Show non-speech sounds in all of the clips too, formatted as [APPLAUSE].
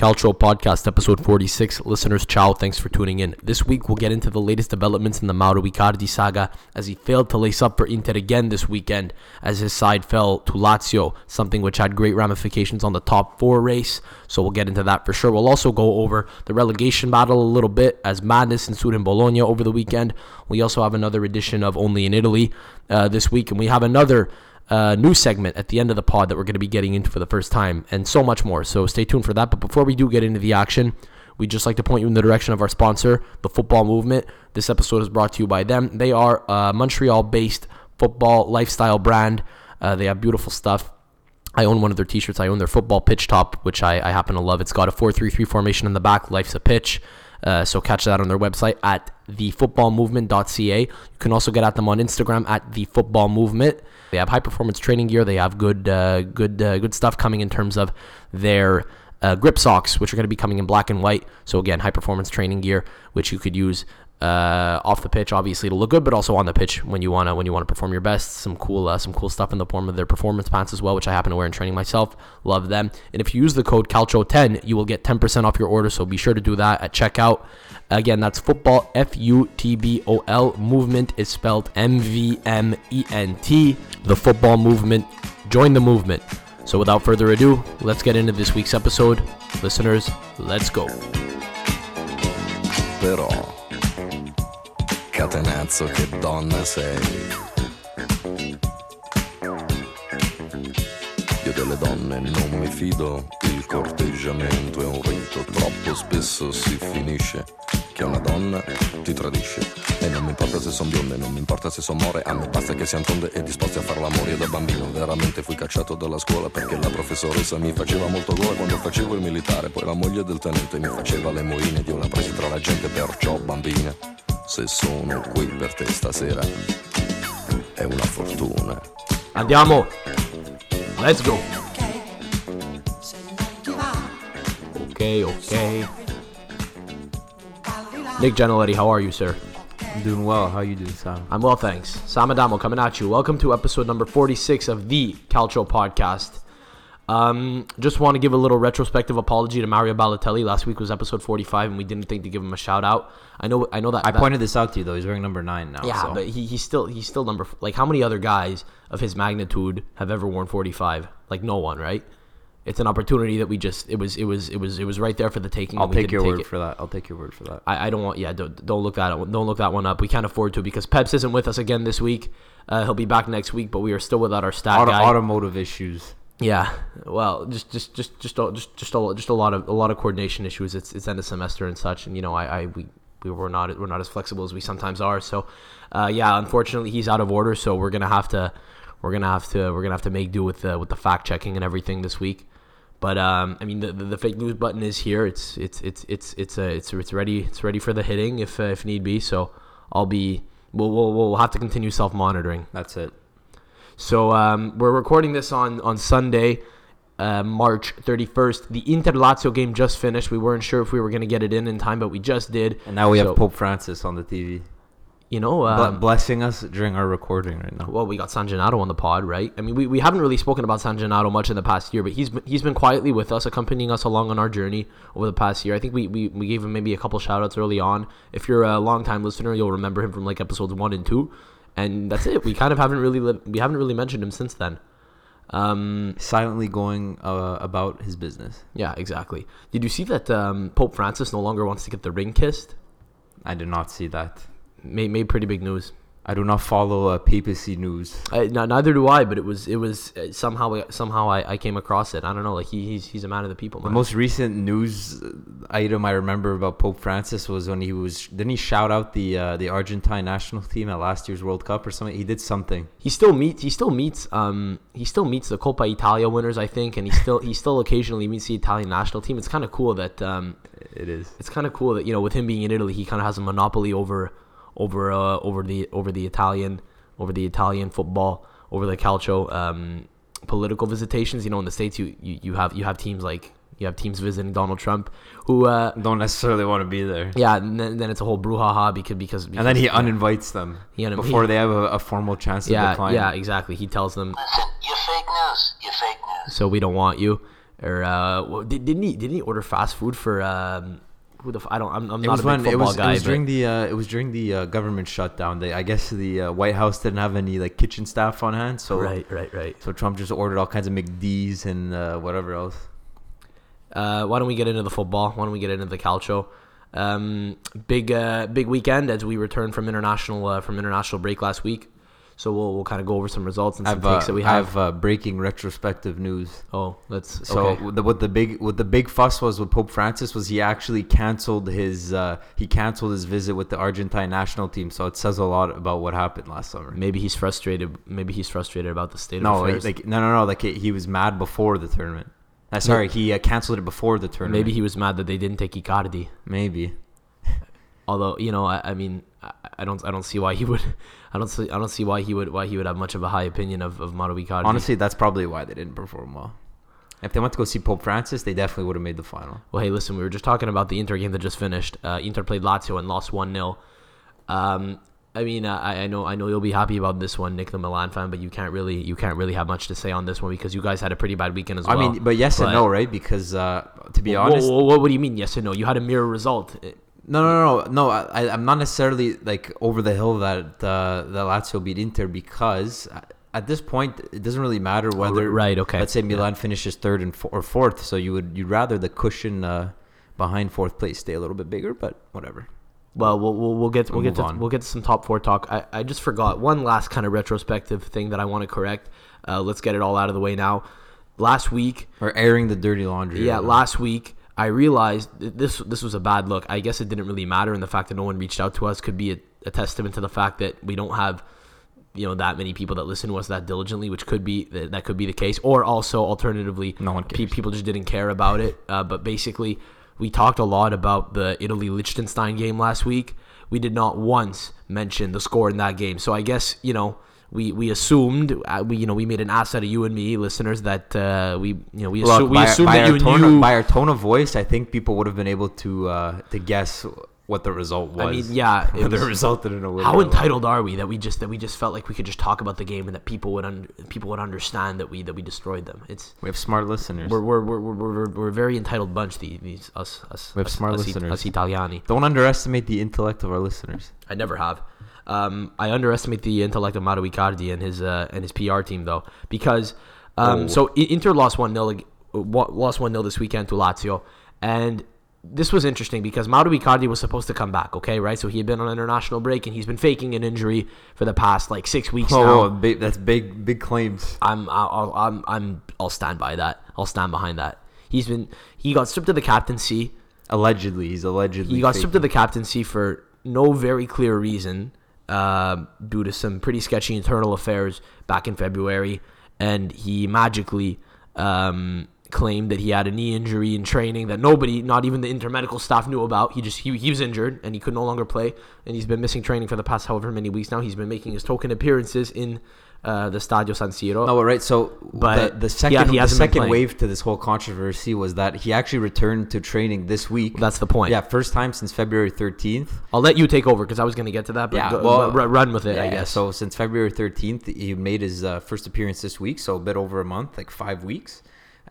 Calcio Podcast, episode 46. Listeners, ciao. Thanks for tuning in. This week, we'll get into the latest developments in the Mauro Icardi saga as he failed to lace up for Inter again this weekend as his side fell to Lazio, something which had great ramifications on the top four race. So we'll get into that for sure. We'll also go over the relegation battle a little bit as madness ensued in Bologna over the weekend. We also have another edition of Only in Italy uh, this week, and we have another uh, new segment at the end of the pod that we're going to be getting into for the first time, and so much more. So stay tuned for that. But before we do get into the action, we'd just like to point you in the direction of our sponsor, the Football Movement. This episode is brought to you by them. They are a Montreal based football lifestyle brand. Uh, they have beautiful stuff. I own one of their t-shirts. I own their football pitch top, which I, I happen to love. It's got a 4-3-3 formation in the back. Life's a pitch. Uh, so catch that on their website at thefootballmovement.ca. You can also get at them on Instagram at thefootballmovement. They have high performance training gear. They have good, uh, good, uh, good stuff coming in terms of their uh, grip socks, which are going to be coming in black and white. So again, high performance training gear, which you could use uh, off the pitch, obviously to look good, but also on the pitch when you wanna when you wanna perform your best. Some cool uh, some cool stuff in the form of their performance pants as well, which I happen to wear in training myself. Love them. And if you use the code Calcio10, you will get 10% off your order. So be sure to do that at checkout. Again, that's football F U T B O L. Movement is spelled M V M E N T. The football movement. Join the movement. So without further ado, let's get into this week's episode. Listeners, let's go. Catenazzo che donna sei. Io delle donne non mi fido, il corteggiamento è un rito, troppo spesso si finisce che una donna ti tradisce. E non mi importa se son bionde, non mi importa se son more, a me basta che siano tonde e disposti a far l'amore. Io da bambino veramente fui cacciato dalla scuola perché la professoressa mi faceva molto gola quando facevo il militare, poi la moglie del tenente mi faceva le moine ed io la presi tra la gente, perciò bambina, se sono qui per te stasera è una fortuna. Andiamo. Let's go. Okay, okay. Nick Geneletti, how are you, sir? I'm doing well. How are you doing, Sam? I'm well, thanks. Sam Adamo coming at you. Welcome to episode number 46 of the Calcio podcast. Um, just want to give a little retrospective apology to Mario Balotelli. Last week was episode 45, and we didn't think to give him a shout out. I know, I know that I that- pointed this out to you though. He's wearing number nine now. Yeah, so. but he, he's still he's still number like how many other guys of his magnitude have ever worn 45? Like no one, right? It's an opportunity that we just it was it was it was it was right there for the taking. I'll take your take word it. for that. I'll take your word for that. I, I don't want yeah don't, don't look that don't look that one up. We can't afford to because Peps isn't with us again this week. Uh, he'll be back next week, but we are still without our stat Auto, guy. automotive issues. Yeah, well, just just just just a, just just a, just a lot of a lot of coordination issues. It's it's end of semester and such, and you know, I, I we we were not we're not as flexible as we sometimes are. So, uh, yeah, unfortunately, he's out of order. So we're gonna have to we're gonna have to we're gonna have to make do with the with the fact checking and everything this week. But um, I mean, the, the, the fake news button is here. It's it's it's it's it's it's it's ready. It's ready for the hitting if uh, if need be. So I'll be we'll we'll, we'll have to continue self monitoring. That's it. So um, we're recording this on on Sunday, uh, March 31st. The Inter Lazio game just finished. We weren't sure if we were going to get it in in time, but we just did. And now we have Pope Francis on the TV, You know, ble- um, blessing us during our recording right now. well, we got San Gennaro on the pod, right? I mean, we, we haven't really spoken about San Gennaro much in the past year, but he's been, he's been quietly with us, accompanying us along on our journey over the past year. I think we, we, we gave him maybe a couple shout outs early on. If you're a longtime listener, you'll remember him from like episodes one and two. And that's it. We kind of haven't really li- we haven't really mentioned him since then. Um, Silently going uh, about his business. Yeah, exactly. Did you see that um, Pope Francis no longer wants to get the ring kissed? I did not see that. Made, made pretty big news. I do not follow uh, papacy news. I, no, neither do I, but it was it was uh, somehow somehow I, I came across it. I don't know, like he, he's he's a man of the people. The most recent news uh, item I remember about Pope Francis was when he was didn't he shout out the uh, the Argentine national team at last year's World Cup or something? He did something. he still meets he still meets um he still meets the Coppa Italia winners, I think, and he still he still occasionally meets the Italian national team. It's kind of cool that um It is. it's kind of cool that you know with him being in Italy, he kind of has a monopoly over over uh, over the over the Italian over the Italian football over the calcio um, political visitations. You know, in the states, you, you you have you have teams like you have teams visiting Donald Trump, who uh, Don't necessarily want to be there. yeah, and then, then it's a whole brouhaha because because, And then he because- uninvites them He unin- before he- they have a, a formal chance to yeah decline. yeah exactly. He tells them Listen, you're fake news. You're fake news. so we don't want you. or uh, well, did, didn't he didn't he order fast food for um, who the f- I don't I'm, I'm not a big when football it was, guy it was but during the uh, it was during the uh, government shutdown. They I guess the uh, White House didn't have any like kitchen staff on hand, so right right right. so Trump just ordered all kinds of McD's and uh, whatever else. Uh, why don't we get into the football? Why don't we get into the calcio? Um, big uh, big weekend as we return from international uh, from international break last week. So we'll we'll kind of go over some results and some I've takes uh, that we have. I have. uh, breaking retrospective news. oh, let's So okay. the, what the big what the big fuss was with Pope Francis was he actually canceled his uh, he canceled his visit with the Argentine national team. So it says a lot about what happened last summer. Maybe he's frustrated. Maybe he's frustrated about the state of No, affairs. like no no no like he he was mad before the tournament. Uh, sorry, he uh, canceled it before the tournament. Maybe he was mad that they didn't take Icardi. maybe Although you know, I, I mean, I, I don't, I don't see why he would, [LAUGHS] I don't see, I don't see why he would, why he would have much of a high opinion of of Mauro Icardi. honestly that's probably why they didn't perform well. If they went to go see Pope Francis, they definitely would have made the final. Well, hey, listen, we were just talking about the Inter game that just finished. Uh, Inter played Lazio and lost one 0 um, I mean, I, I know, I know you'll be happy about this one, Nick, the Milan fan, but you can't really, you can't really have much to say on this one because you guys had a pretty bad weekend as well. I mean, but yes and no, right? Because uh, to be honest, wha- what, what do you mean? Yes or no? You had a mirror result. Uh, No, no, no, no. I, I'm not necessarily like over the hill that uh, that Lazio beat Inter because at this point it doesn't really matter whether right, okay. Let's say Milan finishes third and four, or fourth, so you would you'd rather the cushion uh, behind fourth place stay a little bit bigger, but whatever. Well, we'll we'll, we'll get we'll, We'll get to we'll get to some top four talk. I, I just forgot one last kind of retrospective thing that I want to correct. Uh, let's get it all out of the way now. Last week, Or airing the dirty laundry. yeah, right last week I realized th- this this was a bad look. I guess it didn't really matter, and the fact that no one reached out to us could be a, a testament to the fact that we don't have you know that many people that listen to us that diligently, which could be that, that could be the case, or also alternatively, No one pe- people just didn't care about it. Uh, but basically, we talked a lot about the Italy Liechtenstein game last week. We did not once mention the score in that game. So I guess you know we we assumed uh, we you know we made an ass out of you and me listeners that uh, we you know we, we by, assumed that you tone knew. by our tone of voice, I think people would have been able to uh, to guess what the result was. I mean, yeah, [LAUGHS] it was- resulted in a win. how entitled are we that we just that we just felt like we could just talk about the game and that people would un- people would understand that we that we destroyed them. It's We have smart listeners. we're we're we're, we're, we're, we're a very entitled bunch. These, these us us We have us, smart us, listeners. us Italiani. Don't underestimate the intellect of our listeners. I never have. Um, I underestimate the intellect of Mauro Icardi and his uh, and his PR team though, because um, Oh. so Inter lost one 0 lost one 0 this weekend to Lazio, and this was interesting because Mauro Icardi was supposed to come back. Okay, right? So he had been on international break and he's been faking an injury for the past like six weeks now. Oh, big, that's big, big claims. I'm I'll, I'm I'm I'll stand by that. I'll stand behind that. He's been he got stripped of the captaincy. Allegedly, he's allegedly. He got fake- stripped of the captaincy for no very clear reason, uh, due to some pretty sketchy internal affairs back in February, and he magically um, claimed that he had a knee injury in training that nobody, not even the intermedical staff, knew about. He just he, he was injured and he could no longer play, and he's been missing training for the past however many weeks now. He's been making his token appearances in uh, the Stadio San Siro. No, right. So, But, the, the yeah, second, he the second wave to this whole controversy was that he actually returned to training this week. That's the point. yeah, first time since February 13th. I'll let you take over because I was going to get to that. But Yeah, go- well, ru- run with it, Yeah, I yeah, guess. So since February 13th, he made his uh, first appearance this week, so a bit over a month, like five weeks.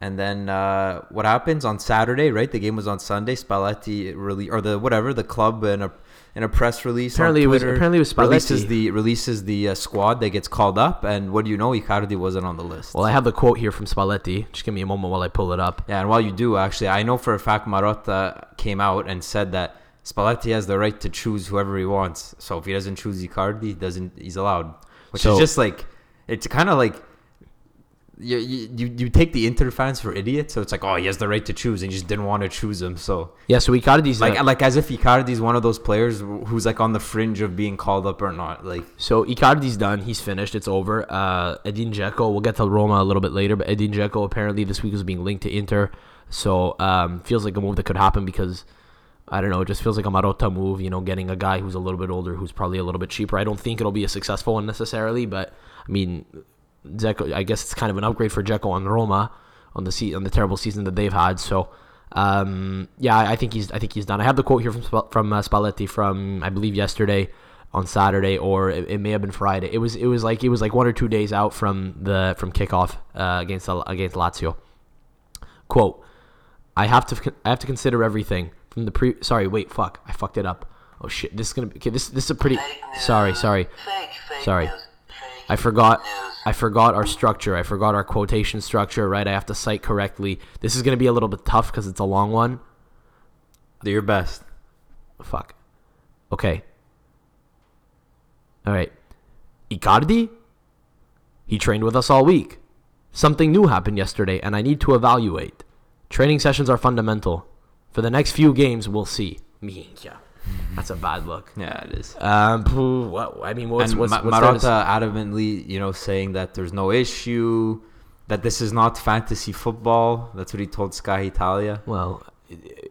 And then uh, what happens on Saturday? Right, the game was on Sunday. Spalletti really, or the whatever, the club and a in a press release. Apparently it was- apparently it was releases the releases the uh, squad that gets called up, and what do you know? Icardi wasn't on the list. Well, I have the quote here from Spalletti. Just give me a moment while I pull it up. Yeah, and while you do, actually, I know for a fact Marotta came out and said that Spalletti has the right to choose whoever he wants. So if he doesn't choose Icardi, he doesn't. He's allowed, which So- is just like it's kind of like. You, you, you- take the Inter fans for idiots, so it's like, oh, he has the right to choose, and you just didn't want to choose him. So, Yeah, so Icardi's like, uh, like as if Icardi's one of those players who's like on the fringe of being called up or not. Like, so Icardi's done. He's finished. It's over. Uh, Edin Dzeko. We'll get to Roma a little bit later, but Edin Dzeko apparently this week was being linked to Inter. So um, feels like a move that could happen because I don't know. It just feels like a Marotta move. You know, getting a guy who's a little bit older, who's probably a little bit cheaper. I don't think it'll be a successful one necessarily, but I mean, Dzeko. I guess it's kind of an upgrade for Dzeko on Roma on the se- on the terrible season that they've had. So. Um, yeah, I think he's. I think he's done. I have the quote here from Sp- from uh, Spalletti from I believe yesterday on Saturday, or it, it may have been Friday. It was. It was like it was like one or two days out from the from kickoff uh, against against Lazio. Quote: I have to I have to consider everything from the pre. Sorry, wait, fuck, I fucked it up. Oh shit, this is gonna be okay, this. This is a pretty. Sorry, sorry, sorry. I forgot. I forgot our structure. I forgot our quotation structure. Right, I have to cite correctly. This is gonna be a little bit tough because it's a long one. Do your best. Fuck. Okay. All right. Icardi? He trained with us all week. Something new happened yesterday, and I need to evaluate. Training sessions are fundamental. For the next few games, we'll see. Minchia. That's a bad look. Yeah, it is. Um, what, I mean, what's, and what's, Ma- what's Marotta adamantly, you know, saying that there's no issue, that this is not fantasy football. That's what he told Sky Italia. Well,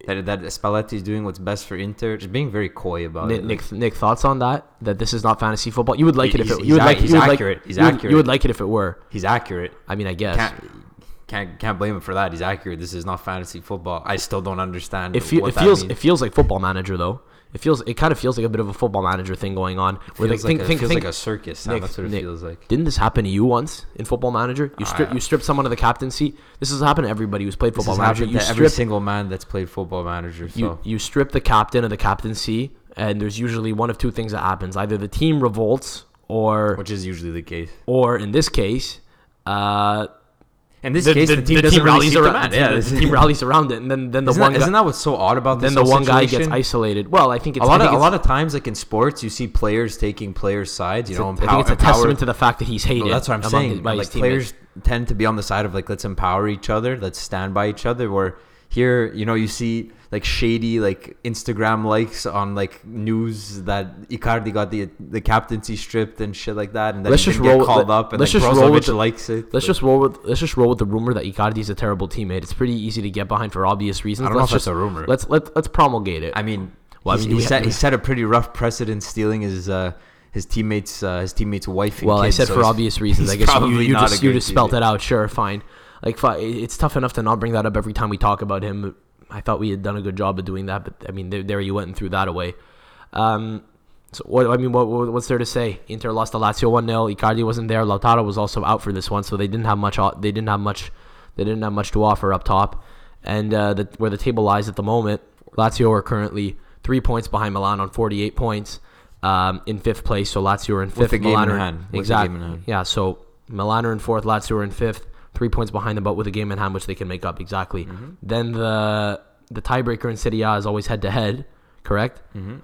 That that Spalletti is doing what's best for Inter. Just being very coy about Nick, it. Nick, Nick, thoughts on that? That this is not fantasy football. You would like it if it. You would he's like. he's you would accurate. Like, He's you would- accurate. You would like it if it were. He's accurate. I mean, I guess. Can't can't can't blame him for that. He's accurate. This is not fantasy football. I still don't understand. It, it feels means. it feels like football manager though. It feels it kind of feels like a bit of a football manager thing going on. Where feels they like think, a, think, feels think, like a circus. Nick, That's what it Nick, feels like. Didn't this happen to you once in football manager? You strip Ah. you stripped someone of the captaincy. This has happened to everybody who's played football manager. You to every single man that's played football manager. So you, you strip the captain of the captaincy, and there's usually one of two things that happens: either the team revolts, or which is usually the case. or in this case, uh, In this case, the, team doesn't really rallies around. Yeah, the [LAUGHS] team rallies around it, and then then the Isn't, one that, guy, isn't that what's so odd about this? then the one guy gets isolated. Well, I think it's a lot of a lot of times, like in sports, you see players taking players' sides. You know, I empower, think it's a empower- testament to the fact that he's hated. No, that's what I'm saying. like players tend to be on the side of like let's empower each other, let's stand by each other. Where here, you know, you see like shady like Instagram likes on like news that Icardi got the the captaincy stripped and shit like that, and then Let's just roll get called let- up, and let's like just roll with the- likes it. Let's just roll with let's just roll with the rumor that Icardi's a terrible teammate. It's pretty easy to get behind for obvious reasons. I don't let's if that's just, a rumor. Let's let let's promulgate it. I mean, Well, I mean, he set he set a pretty rough precedent, stealing his uh, his teammates uh, his teammates' wife. Well, I said so for obvious [LAUGHS] reasons. I guess you, you just you just spelt teammate. it out. Sure, fine. Like it's tough enough to not bring that up every time we talk about him. I thought we had done a good job of doing that, but I mean, there, there you went and threw that away. Um, so what I mean, what, what what's there to say? Inter lost to Lazio one 0 Icardi wasn't there. Lautaro was also out for this one, so they didn't have much. They didn't have much. They didn't have much to offer up top, and uh, the, where the table lies at the moment, Lazio are currently three points behind Milan on 48 points, um, in fifth place. So Lazio are in fifth. With a game Milan in hand. Exactly. game in hand. Yeah. So Milan are in fourth. Lazio are in fifth. Three points behind them, but with a game in hand, which they can make up exactly. Mm-hmm. Then the the tiebreaker in Serie A is always head to head, correct? Mm-hmm.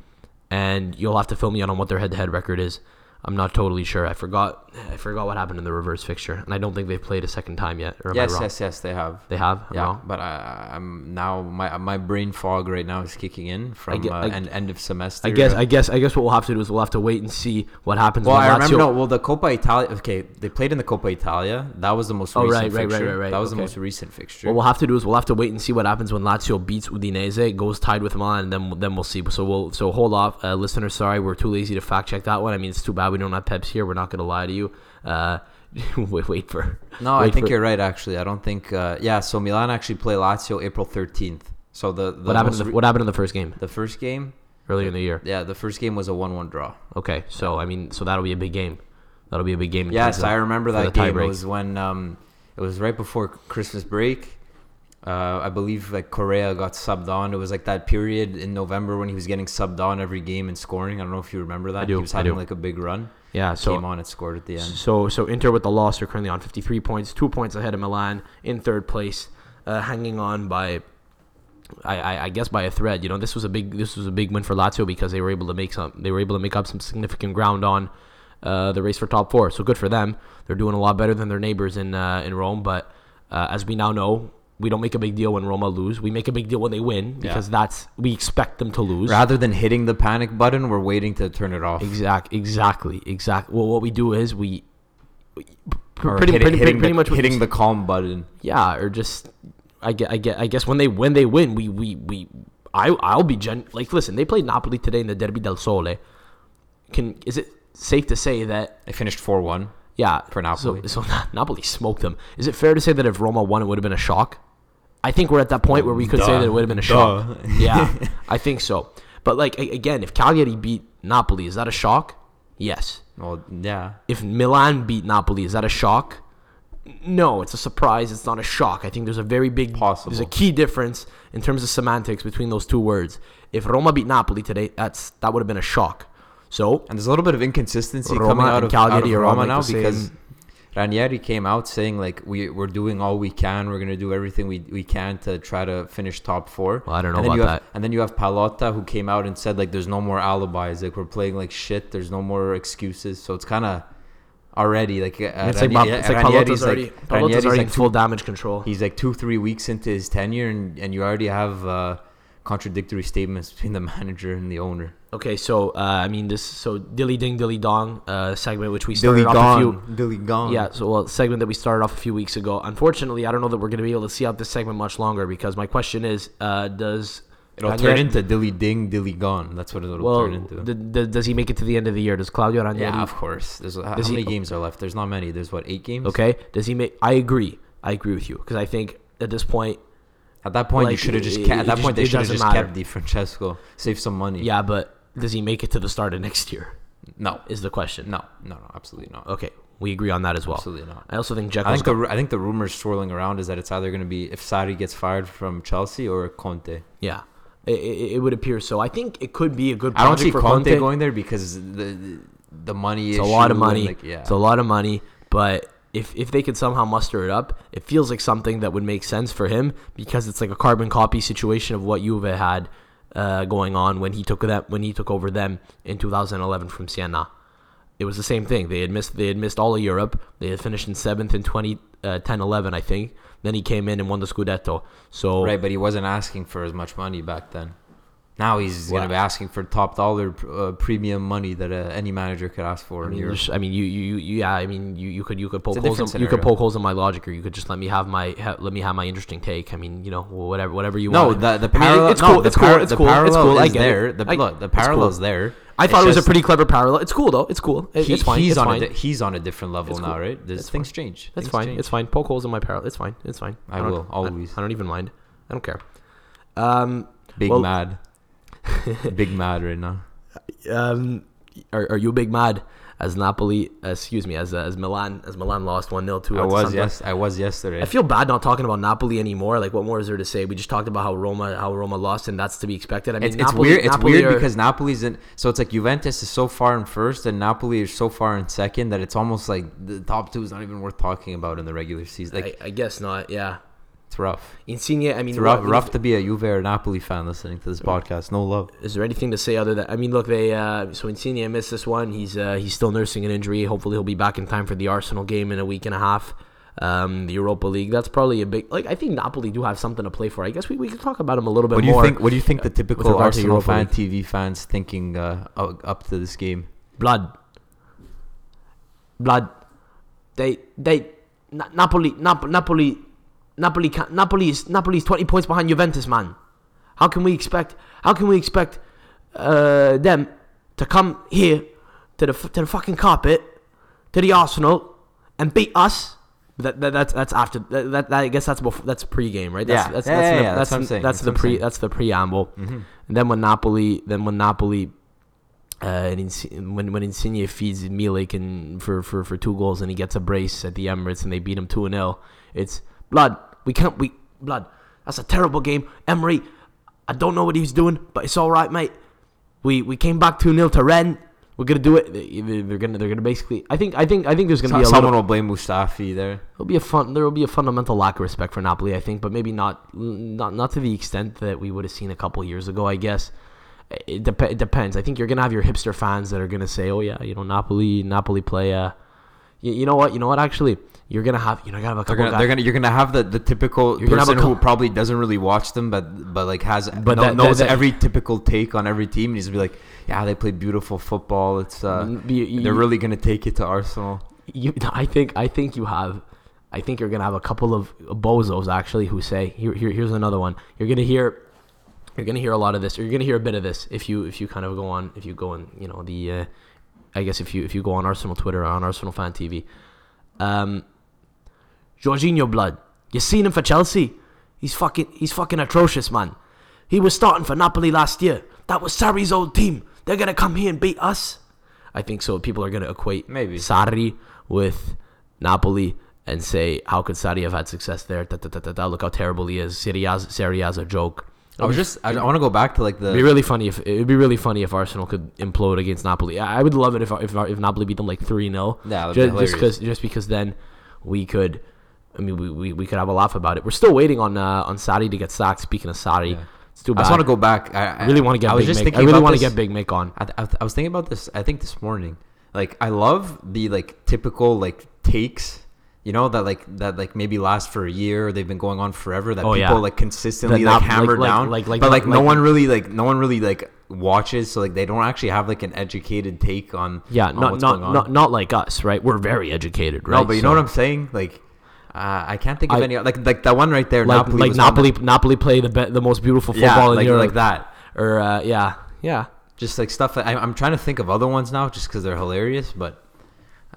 And you'll have to fill me in on what their head to head record is. I'm not totally sure. I forgot. I forgot what happened in the reverse fixture, and I don't think they've played a second time yet. Or Yes, yes, yes, they have. They have. I'm Yeah, wrong? but I, I'm now my my brain fog right now is kicking in from get- uh, I- an end of semester. I guess. I guess. I guess what we'll have to do is we'll have to wait and see what happens. well, I remember. No, well, the Coppa Italia. Okay, they played in the Coppa Italia. That was the most Oh, recent right, right, right, fixture. right, right, That was the most recent fixture. What we'll have to do is we'll have to wait and see what happens when Lazio beats Udinese, goes tied with Milan, and then then we'll see. So we'll so hold off, uh, listeners. Sorry, we're too lazy to fact check that one. I mean, it's too bad we don't have Peps here. We're not going to lie to you. Uh, [LAUGHS] wait, wait for. no, I think for- you're right. Actually, I don't think. Uh, yeah, so Milan actually play Lazio April 13th. So the, the What happened? In the, what happened in the first game the first game? earlier in the year? Yeah, the first game was a one-one draw. Okay, so I mean, so that'll be a big game. That'll be a big game. Yes, I remember that game. It was when um, it was right before Christmas break. Uh, I believe like Correa got subbed on. It was like that period in November when he was getting subbed on every game and scoring. I don't know if you remember that. I do, He was I having do. like a big run. Yeah, so Came on and scored at the end. So so Inter with the loss are currently on 53 points, two points ahead of Milan in third place, uh, hanging on by. I, I, I guess by a thread, you know, this was a big this was a big win for Lazio because they were able to make some they were able to make up some significant ground on uh, the race for top four. So good for them. They're doing a lot better than their neighbors in uh, in Rome. But uh, as we now know, we don't make a big deal when Roma lose. We make a big deal when they win because that's we expect them to lose. Rather than hitting the panic button, we're waiting to turn it off. Exact, exactly, exactly. Well, what we do is we, we pretty, hitting, pretty, hitting pretty the, much what hitting the calm button. yeah, or just I get, I get, I guess when they when they win, we we we I I'll be gen like listen. They played Napoli today in the Derby del Sole. Can is it safe to say that They finished four one. yeah For Napoli. So, so [LAUGHS] Napoli smoked them. Is it fair to say that if Roma won, it would have been a shock? I think we're at that point where we could say that it would have been a shock. Duh. [LAUGHS] yeah, I think so. But like again, if Cagliari beat Napoli, is that a shock? Yes. Well, yeah. if Milan beat Napoli, is that a shock? No, it's a surprise. It's not a shock. I think there's a very big, Possible. there's a key difference in terms of semantics between those two words. If Roma beat Napoli today, that's that would have been a shock. So And there's a little bit of inconsistency Roma coming out of, out of Cagliari Roma now because same- Ranieri came out saying like we we're doing all we can. We're gonna do everything we, we can to try to finish top four. Well, I don't know and then about you have, that. And then you have Pallotta who came out and said like there's no more alibis. Like we're playing like shit. There's no more excuses. So it's kind of already like uh, it's like, Ranieri- Bob- it's like Pallotta's already, like, Pallotta's already like two- full damage control. He's like two three weeks into his tenure and and you already have uh, contradictory statements between the manager and the owner. Okay, so uh, I mean this. So dilly ding dilly dong uh, segment, which we Dilly started off a few. gone. Dilly gone. Yeah, so well, segment that we started off a few weeks ago. Unfortunately, I don't know that we're going to be able to see out this segment much longer because my question is, uh, does It'll Ranieri- turn into dilly ding, dilly gone. That's what it'll well, turn into. d- d- does he make it to the end of the year? Does Claudio Ranieri? yeah, of course. There's how Does he- many games are left? There's not many. There's what eight games. Okay, does he make? I agree. I agree with you because I think at this point, At that point, you should have just. it- Kept, at that just- point, they should have just matter. kept Di Francesco, save some money. yeah, but does he make it to the start of next year? No. Is the question. No. No. No. Absolutely not. Okay, we agree on that as well. Absolutely not. I also think I think the I think the rumors swirling around is that it's either going to be if Sarri gets fired from Chelsea or Conte. yeah. It, it, it would appear so. I think it could be a good. I don't see for Conte, Conte going there because the the money. It's a lot of money. like, yeah. It's a lot of money, but if if they could somehow muster it up, it feels like something that would make sense for him because it's like a carbon copy situation of what Juve had uh, going on when he took that when he took over them in 2011 from Siena. It was the same thing. They had missed they had missed all of Europe. They had finished in seventh in 2010 11, I think. Then he came in and won the Scudetto. So Right, but he wasn't asking for as much money back then. Now he's going to be asking for top dollar uh, premium money that uh, any manager could ask for I mean, Europe. I mean, you, you, you, yeah. I mean, you, you could, you could poke holes. In, you could poke holes in my logic, or you could just let me have my, ha, let me have my interesting take. I mean, you know, whatever, whatever you No, want. the the I mean, parallel. it's no, cool. the It's cool. par- It's cool. It's parallel cool. I is get there. it. The, I- look, the it's cool. there. I It's thought it was a pretty clever parallel. It's cool though. It's cool. It- he- it's fine. He's it's on fine. a di- he's on a different level It's now, right? There's It's things fine. change. It's Things fine. change. It's fine. Poke holes in my parallel. It's fine. It's fine. I don't- will, always. I, I don't even mind. I don't care. Um, Big Well- mad. [LAUGHS] Big mad right now. um, are, are you big mad as Napoli? Excuse me, as uh, as Milan as Milan lost one 0 to. I was yes. I was yesterday. I feel bad not talking about Napoli anymore. Like, what more is there to say? We just talked about how Roma, how Roma lost, and that's to be expected. I mean, It's, it's Napoli- weird. It's Napoli weird are- because Napoli's in. So it's like Juventus is so far in first, and Napoli is so far in second that it's almost like the top two is not even worth talking about in the regular season. Like I, I guess not. Yeah, it's rough. Insigne. I mean, It's rough, what- rough to be a Juve or Napoli fan listening to this podcast. No love. Is there anything to say other than? I mean, look, they. Uh, so Insigne missed this one. He's uh, he's still nursing an injury. Hopefully, he'll be back in time for the Arsenal game in a week and a half. Um, the Europa League. That's probably a big. Like, I think Napoli do have something to play for. I guess we, we can talk about them a little bit What do you more. think? What do you think the typical Arsenal fan, League. TV fans thinking uh, up to this game? blood, blood. They they Na- Napoli Nap- Napoli Napoli can Napoli is Napoli's twenty points behind Juventus, man. How can we expect? How can we expect uh, them to come here to the to the fucking carpet to the Arsenal and beat us? That, that that's that's after that, that, that I guess that's before, that's pre-game right that's Yeah. that's Yeah, that's, yeah, the, yeah, that's, that's what I'm saying, that's that's the pre saying. that's the preamble Mm-hmm. and then when Napoli then when Napoli uh, when when Insigne feeds Milik and for, for, for two goals and he gets a brace at the Emirates and they beat him two 0 It's blood. We can't. We blood. That's a terrible game. Emery, I don't know what he's doing, but it's all right, mate. We we came back two 0 to Rennes. We're gonna do it. They- They're gonna they're gonna basically. I think I think I think there's gonna be a Someone little. will blame Mustafi there. There'll be a fun. There will be a fundamental lack of respect for Napoli. I think, but maybe not not not to the extent that we would have seen a couple years ago. I guess it, dep- it depends. I think you're gonna have your hipster fans that are gonna say, "Oh yeah, you know Napoli, Napoli play." Uh, you, you know what? You know what? Actually, you're gonna have you're gonna have a They're couple gonna, they're gonna, you're gonna have the, the typical You're person who probably doesn't really watch them, but but like has But know- that- knows that- that- every typical take on every team. And he's be like, yeah, they play beautiful football. It's uh, Mm, you- you- they're really gonna take it to Arsenal. you, I think I think you have. I think you're gonna have a couple of bozos actually who say here, here here's another one. You're gonna hear you're gonna hear a lot of this. Or you're gonna hear a bit of this if you if you kind of go on if you go on you know the uh, I guess if you if you go on Arsenal Twitter or on Arsenal fan TV. Um, Jorginho blood. You seen him for Chelsea? He's fucking he's fucking atrocious, man. He was starting for Napoli last year. That was Sarri's old team. They're gonna come here and beat us. I think so. People are gonna equate Maybe. Sarri with Napoli. and say how could Sarri have had success there? Da, da, da, da, da, look how terrible he is. Serie A's, Serie A's a joke. I was just I, want to go back to like the It'd be really funny if it'd be really funny if Arsenal could implode against Napoli. I would love it if if, if Napoli beat them like three 0 Yeah, be just because just because then we could. I mean, we, we, we could have a laugh about it. We're still waiting on uh, on Sarri to get sacked. Speaking of Sarri, Yeah. it's too bad. I just want to go back. I, I really want to get I was Big just Mick. thinking I really want to get Big Mick on. I, I, I was thinking about this. I think this morning. Like I love the like typical like takes. You know that like that like maybe last for a year. They've been going on forever. That Oh, people yeah. like consistently That like not- like- hammer like- down. like- like- but like, no like- one really like no one really like watches. So like they don't actually have like an educated take on Yeah, on not what's not, going on. not not like us, right? We're very educated, right? No, but you know what I'm saying? Like uh, I can't think of I- any like like that one right there. like Napoli like Napoli Napoli play the be- the most beautiful yeah, football in like Europe, like that. or uh, yeah, yeah. just like stuff that I, I'm trying to think of other ones now just because they're hilarious but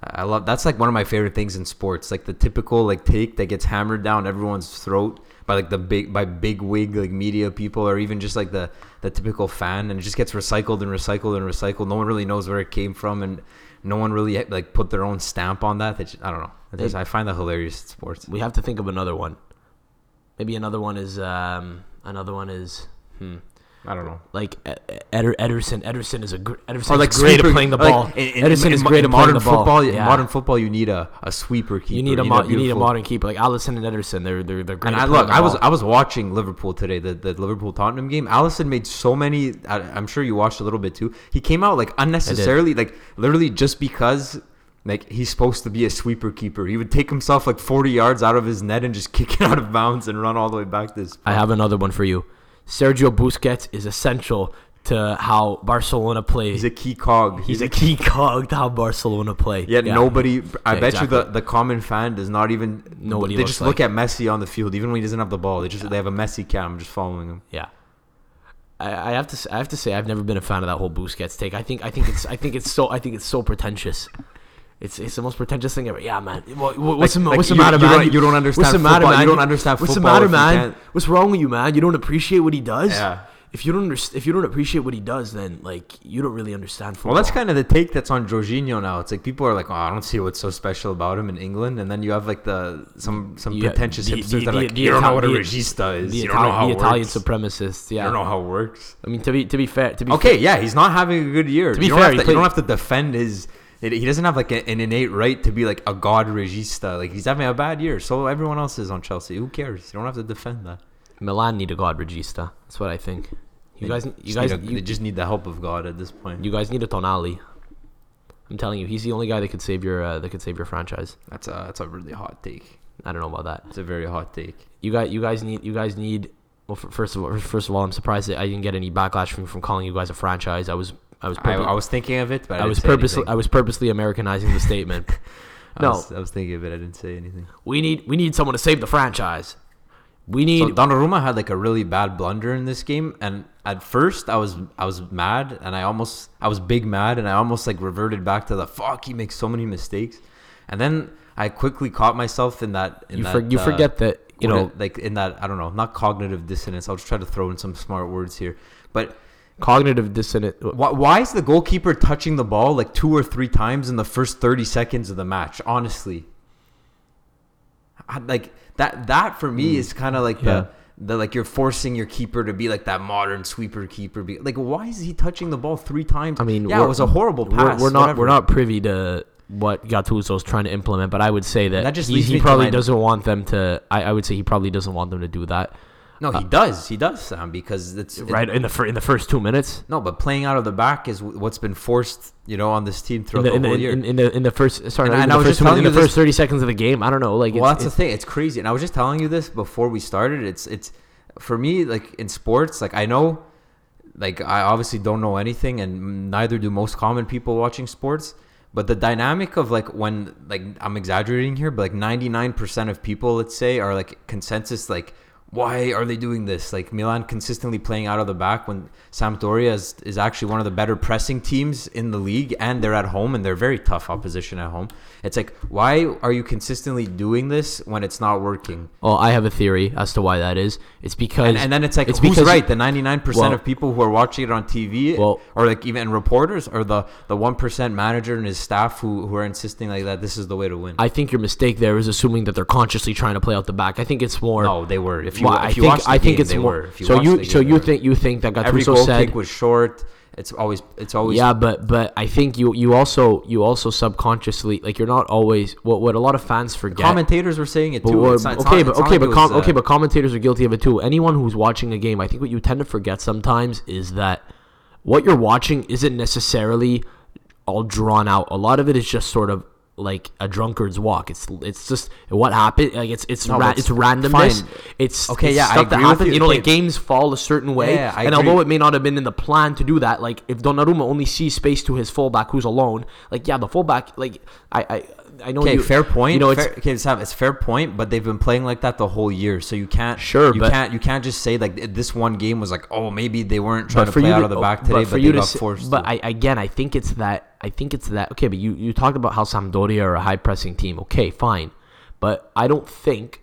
I love that's like one of my favorite things in sports like the typical like take that gets hammered down everyone's throat by like the big by big wig like media people or even just like the the typical fan and it just gets recycled and recycled and recycled no one really knows where it came from and no one really like put their own stamp on that just- I don't know I, I find that hilarious in sports We have to think of another one. Maybe another one is um, another one is hmm, I don't know like Eder, Ederson. Ederson is a gr- Ederson or is great sweeper- at playing the like, ball. in- in- Ederson in is great in at modern the ball. football Yeah. modern football you need a, a sweeper keeper you need a mo- you need a modern keeper like Alisson and Ederson. They're they're they're great. And I look, I was. I was watching Liverpool today, the, the Liverpool Tottenham game. Alisson made so many. I, I'm sure you watched a little bit too. He came out like unnecessarily, like literally just because like he's supposed to be a sweeper keeper. He would take himself like 40 yards out of his net and just [LAUGHS] kick it out of bounds and run all the way back to his. I have another one for you. Sergio Busquets is essential to how Barcelona plays. He's a key cog. He's a key [LAUGHS] cog to how Barcelona play. Yet Yeah. nobody, I Yeah, bet you the, the common fan does not even. Nobody They just like- look at Messi on the field, even when he doesn't have the ball. They just they have a Messi cam just following him. Yeah. I, I have to I have to say I've never been a fan of that whole Busquets take. I think I think it's I think it's so I think it's so pretentious. It's it's the most pretentious thing ever. Yeah, man. What, what- what's Like- the, like what's the matter, you man? don't- you don't understand What's the matter, football. man? You don't understand What's football the matter, man? What's wrong with you, man? You don't appreciate what he does. Yeah. If you don't underst- if you don't appreciate what he does, then like you don't really understand football. Well, that's kind of the take that's on Jorginho now. It's like people are like, "Oh, I don't see what's so special about him in England," and then you have like the some some Yeah, pretentious the- hipsters the- that are the- like, the "You don't know what a regista is. the, You don't know how the it Italian works. supremacists. Yeah. You don't know how it works." I mean, to be to be fair, to be Okay, yeah, he's not having a good year. To be you fair, to, you don't have to defend his. It- He doesn't have like a, an innate right to be like a god regista. Like he's having a bad year, so everyone else is on Chelsea. Who cares? You don't have to defend that. Milan need a god regista. That's what I think. You They guys, you guys, a- you, they just need the help of God at this point. you guys need a Tonali. I'm telling you, he's the only guy that could save your uh, that could save your franchise. that's a that's a really hot take. I don't know about that. It's a very hot take. You guys, you guys need you guys need. Well, first of all, first of all, I'm surprised that I didn't get any backlash from from calling you guys a franchise. I was I was I, I was thinking of it, but I, I was purposely anything. I was purposely Americanizing the statement. [LAUGHS] I no. was, I was thinking of it. I didn't say anything. we need we need someone to save the franchise. We need So Donnarumma had like a really bad blunder in this game, and at first I was I was mad, and I almost I was big mad, and I almost like reverted back to the fuck. He makes so many mistakes, and then I quickly caught myself in that. In you that, for, you uh, forget that you know like in that I don't know, not cognitive dissonance. I'll just try to throw in some smart words here, but cognitive dissonance. why, why is the goalkeeper touching the ball like two or three times in the first 30 seconds of the match honestly I- like that that for me hmm. is kind of like. Yeah. the the like you're forcing your keeper to be like that modern sweeper keeper be like why is he touching the ball three times I mean, yeah it was a horrible We're, pass we're not whatever. we're not privy to what Gattuso's trying to implement, but I would say that, That just he, he probably doesn't want them to. I, I would say he probably doesn't want them to do that. No he uh, does he does Sam because it's it- right in the fir- in the first two minutes. no but playing out of the back is wh- what's been forced you know on this team throughout the, the, in, the, whole year in, in the in the first sorry And- in and the I was first just telling in the first thirty seconds of the game. I don't know. Like well, it's, that's the thing. It's crazy, and I was just telling you this before we started. It's it's for me like in sports. Like I know, like I obviously don't know anything, and neither do most common people watching sports. But the dynamic of like when like I'm exaggerating here, but like 99% of people, let's say, are like consensus like why are they doing this? Like Milan consistently playing out of the back when Sampdoria is, is actually one of the better pressing teams in the league and they're at home and they're very tough opposition at home. It's like, why are you consistently doing this when it's not working? Well, I have a theory as to why that is. It's because And, and then it's like, it's who's because right? The 99% well- of people who are watching it on TV Well- or like even reporters or the, the 1% manager and his staff who, who are insisting like that this is the way to win. I think your mistake there is assuming that they're consciously trying to play out the back. I think it's more. no, they were. If you, Well, if I think I think game, it's more. were. You so you so you think you think that every Gattuso goal said kick was short. It's always it's always Yeah, but but I think you you also you also subconsciously like you're not always what what a lot of fans forget. commentators were saying it But too. what- It's not- it's okay, not- but okay, like but com- was, uh, okay, but commentators are guilty of it too. Anyone who's watching a game, I think what you tend to forget sometimes is that what you're watching isn't necessarily all drawn out. A lot of it is just sort of like a drunkard's walk. It's it's just what happened. Like it's it's No, ra- but it's randomness. fine. It's Okay, it's yeah, I stuff that agree with happens. you. You know, like games fall a certain way, Yeah, I and agree. although it may not have been in the plan to do that, like if Donnarumma only sees space to his fullback who's alone, like yeah, the fullback, like I I I know Okay, you, fair point. You know, it's fair, okay, it's, it's fair point, but they've been playing like that the whole year, so you can't. Sure, you but- can't. You can't just say like this one game was like, oh, maybe they weren't trying to play you out to, of the back today, but, for they you to got forced. But. I again, I think it's that. I think it's that. Okay, but you you talked about how Sampdoria are a high pressing team. Okay, fine, but I don't think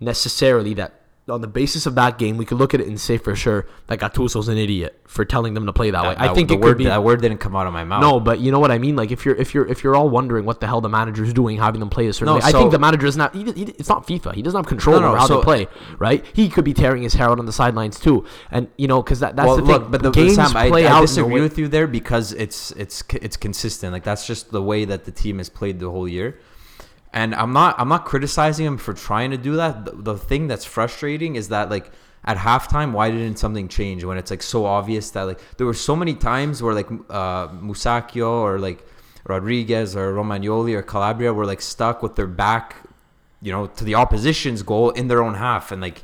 necessarily that on the basis of that game we could look at it and say for sure that Gattuso's an idiot for telling them to play that, way. That- I think it word, could be. that word didn't come out of my mouth. No, but you know what I mean. Like if you're if you're if you're all wondering what the hell the manager's doing, having them play a certain No, way, I think the manager is not. He, he, it's not FIFA. He doesn't have control No, no, over how so- they play, right? He could be tearing his hair out on the sidelines too, and you know because that, that's well, the thing. look, but the games Sam, play I out. I disagree with you there because it's it's it's consistent. Like that's just the way that the team has played the whole year. And I'm not I'm not criticizing him for trying to do that. The, the thing that's frustrating is that like at halftime, why didn't something change when it's like so obvious that like there were so many times where like uh, Musacchio or like Rodriguez or Romagnoli or Calabria were like stuck with their back, you know, to the opposition's goal in their own half, and like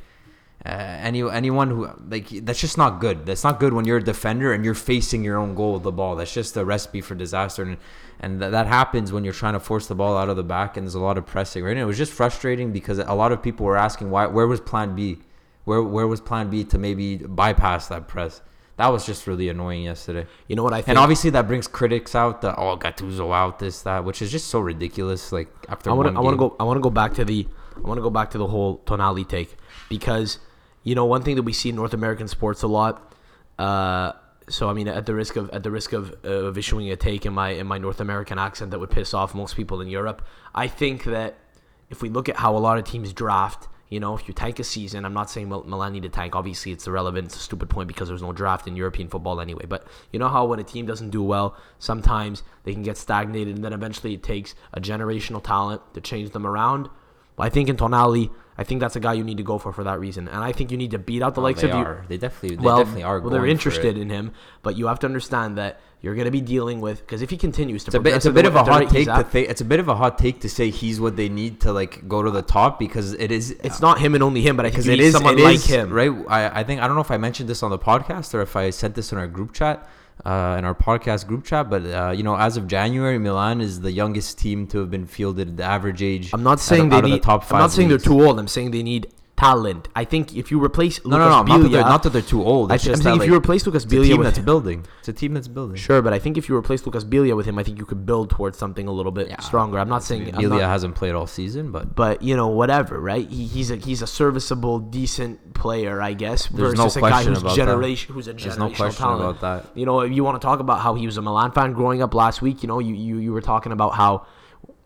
uh, any anyone who like that's just not good. That's not good when you're a defender and you're facing your own goal with the ball. That's just a recipe for disaster, and and th- that happens when you're trying to force the ball out of the back and there's a lot of pressing. Right, and it was just frustrating because a lot of people were asking why where was Plan B, where where was Plan B to maybe bypass that press. That was just really annoying yesterday. You know what I think? And obviously that brings critics out. The oh Gattuso out this that, which is just so ridiculous. Like after I want to I want to go I want to go back to the I want to go back to the whole Tonali take because you know one thing that we see in North American sports a lot. Uh, so I mean, at the risk of at the risk of, uh, of issuing a take in my in my North American accent that would piss off most people in Europe, I think that if we look at how a lot of teams draft, you know, if you tank a season, I'm not saying Mil- Milan need to tank. Obviously, it's irrelevant. It's a stupid point because there's no draft in European football anyway. But you know how when a team doesn't do well, sometimes they can get stagnated, and then eventually it takes a generational talent to change them around. Well, I think in Tonali, I think that's a guy you need to go for for that reason, and I think you need to beat out the Oh, likes of you. They definitely they well, definitely are. well, they're interested in him, but you have to understand that you're going to be dealing with because if he continues to It's a bit, it's a bit of a hot take to think. It's a bit of a hot take to say he's what they need to like go to the top because it is. It's not him and only him, but I think because it is someone it like is, him. right? I, I think I don't know if I mentioned this on the podcast or if I sent this in our group chat, uh, in our podcast group chat. But uh, you know, as of January, Milan is the youngest team to have been fielded. The average age. I'm not saying of- they out need. the top I'm not saying leagues. they're too old. I'm saying they need talent. I think if you replace No, no, Lucas no. Not that, they're, not that they're too old. I It's th- I'm saying if you replace Lucas it's a team with that's him- building. It's a team that's building. Sure, but I think if you replace Lucas Biglia with him, I think you could build towards something a little bit stronger. I'm not saying I'm not- hasn't played all season, but but you know, whatever, right? He, he's a he's a serviceable, decent player, I guess. There's versus no a guy who's about that. generation who's a There's no question talent. about that. You know, if you want to talk about how he was a Milan fan growing up last week, you know, you you, you were talking about how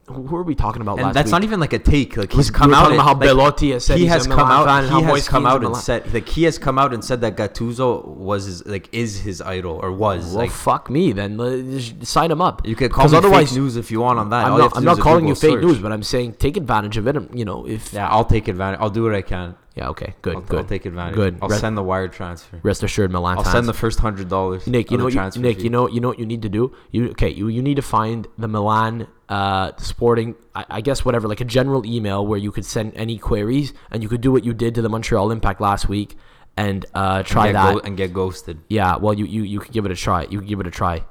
who are we talking about and that's week? not even like a take. Like We he's come were out talking and, about how like, Belotti has said he he's has come out. fan he has come out and Milan- said like he has come out and said that Gattuso was his, like is his idol or was well, like. fuck me, then just sign him up. You could call me otherwise, fake news if you want on that. I'm All not, I'm not calling you fake search. news, but I'm saying take advantage of it. and, You know, if yeah, I'll take advantage. I'll do what I can. Yeah, okay, good, I'll, good, I'll take advantage. Good. I'll Rest, send the wire transfer. rest assured, Milan I'll fans. send the first hundred dollars. Nick, you know, you, Nick, fee. you know, you know what you need to do. You okay? You you need to find the Milan uh Sporting, I, I guess whatever, like a general email where you could send any queries, and you could do what you did to the Montreal Impact last week, and uh try get that. go- and get ghosted. yeah, well, you you you could give it a try. You could give it a try.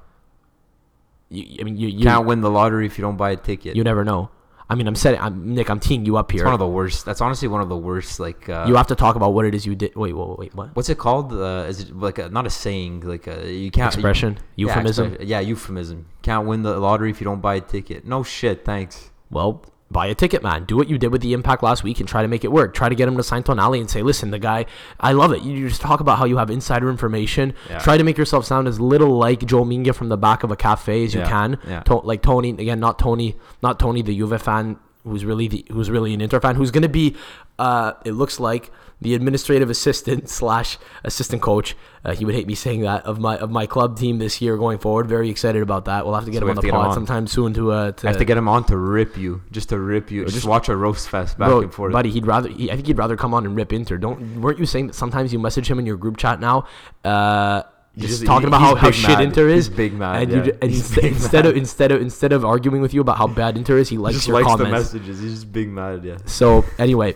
You, I mean, you, You can't win the lottery if you don't buy a ticket. you never know. I mean, I'm setting. I'm Nick. I'm teeing you up here. It's one of the worst. That's honestly one of the worst. Like uh, you have to talk about what it is you did. Wait, wait, wait. What? what's it called? Uh, is it like a, not a saying? Like a, you can't Expression? you- yeah, Euphemism? expression. Yeah, euphemism. Can't win the lottery if you don't buy a ticket. No shit. Thanks. Well, buy a ticket, man. Do what you did with the impact last week and try to make it work. Try to get him to sign Tonali and say, listen, the guy, I love it. You just talk about how you have insider information. Yeah. Try to make yourself sound as little like Joe Minga from the back of a cafe as you can. yeah. To- like Tony, again, not Tony, not Tony, the Juve fan who's really the who's really an Inter fan, who's going to be, uh, it looks like the administrative assistant [LAUGHS] slash assistant coach. Uh, he would hate me saying that of my of my club team this year going forward. Very excited about that. We'll have to get So him on the pod on. sometime soon to uh to, I have to get him on to rip you, just to rip you. Just, just- watch a roast fest back Bro, and forth. buddy, he'd rather. He, I think he'd rather come on and rip Inter. Don't weren't you saying that sometimes you message him in your group chat now, uh, just, just- talking he- about how, how shit mad. Inter is? He's big mad, And, yeah. you, and instead, of instead of instead of arguing with you about how bad Inter is, he likes just your likes the comments. messages. He's just big mad. Yeah. So anyway,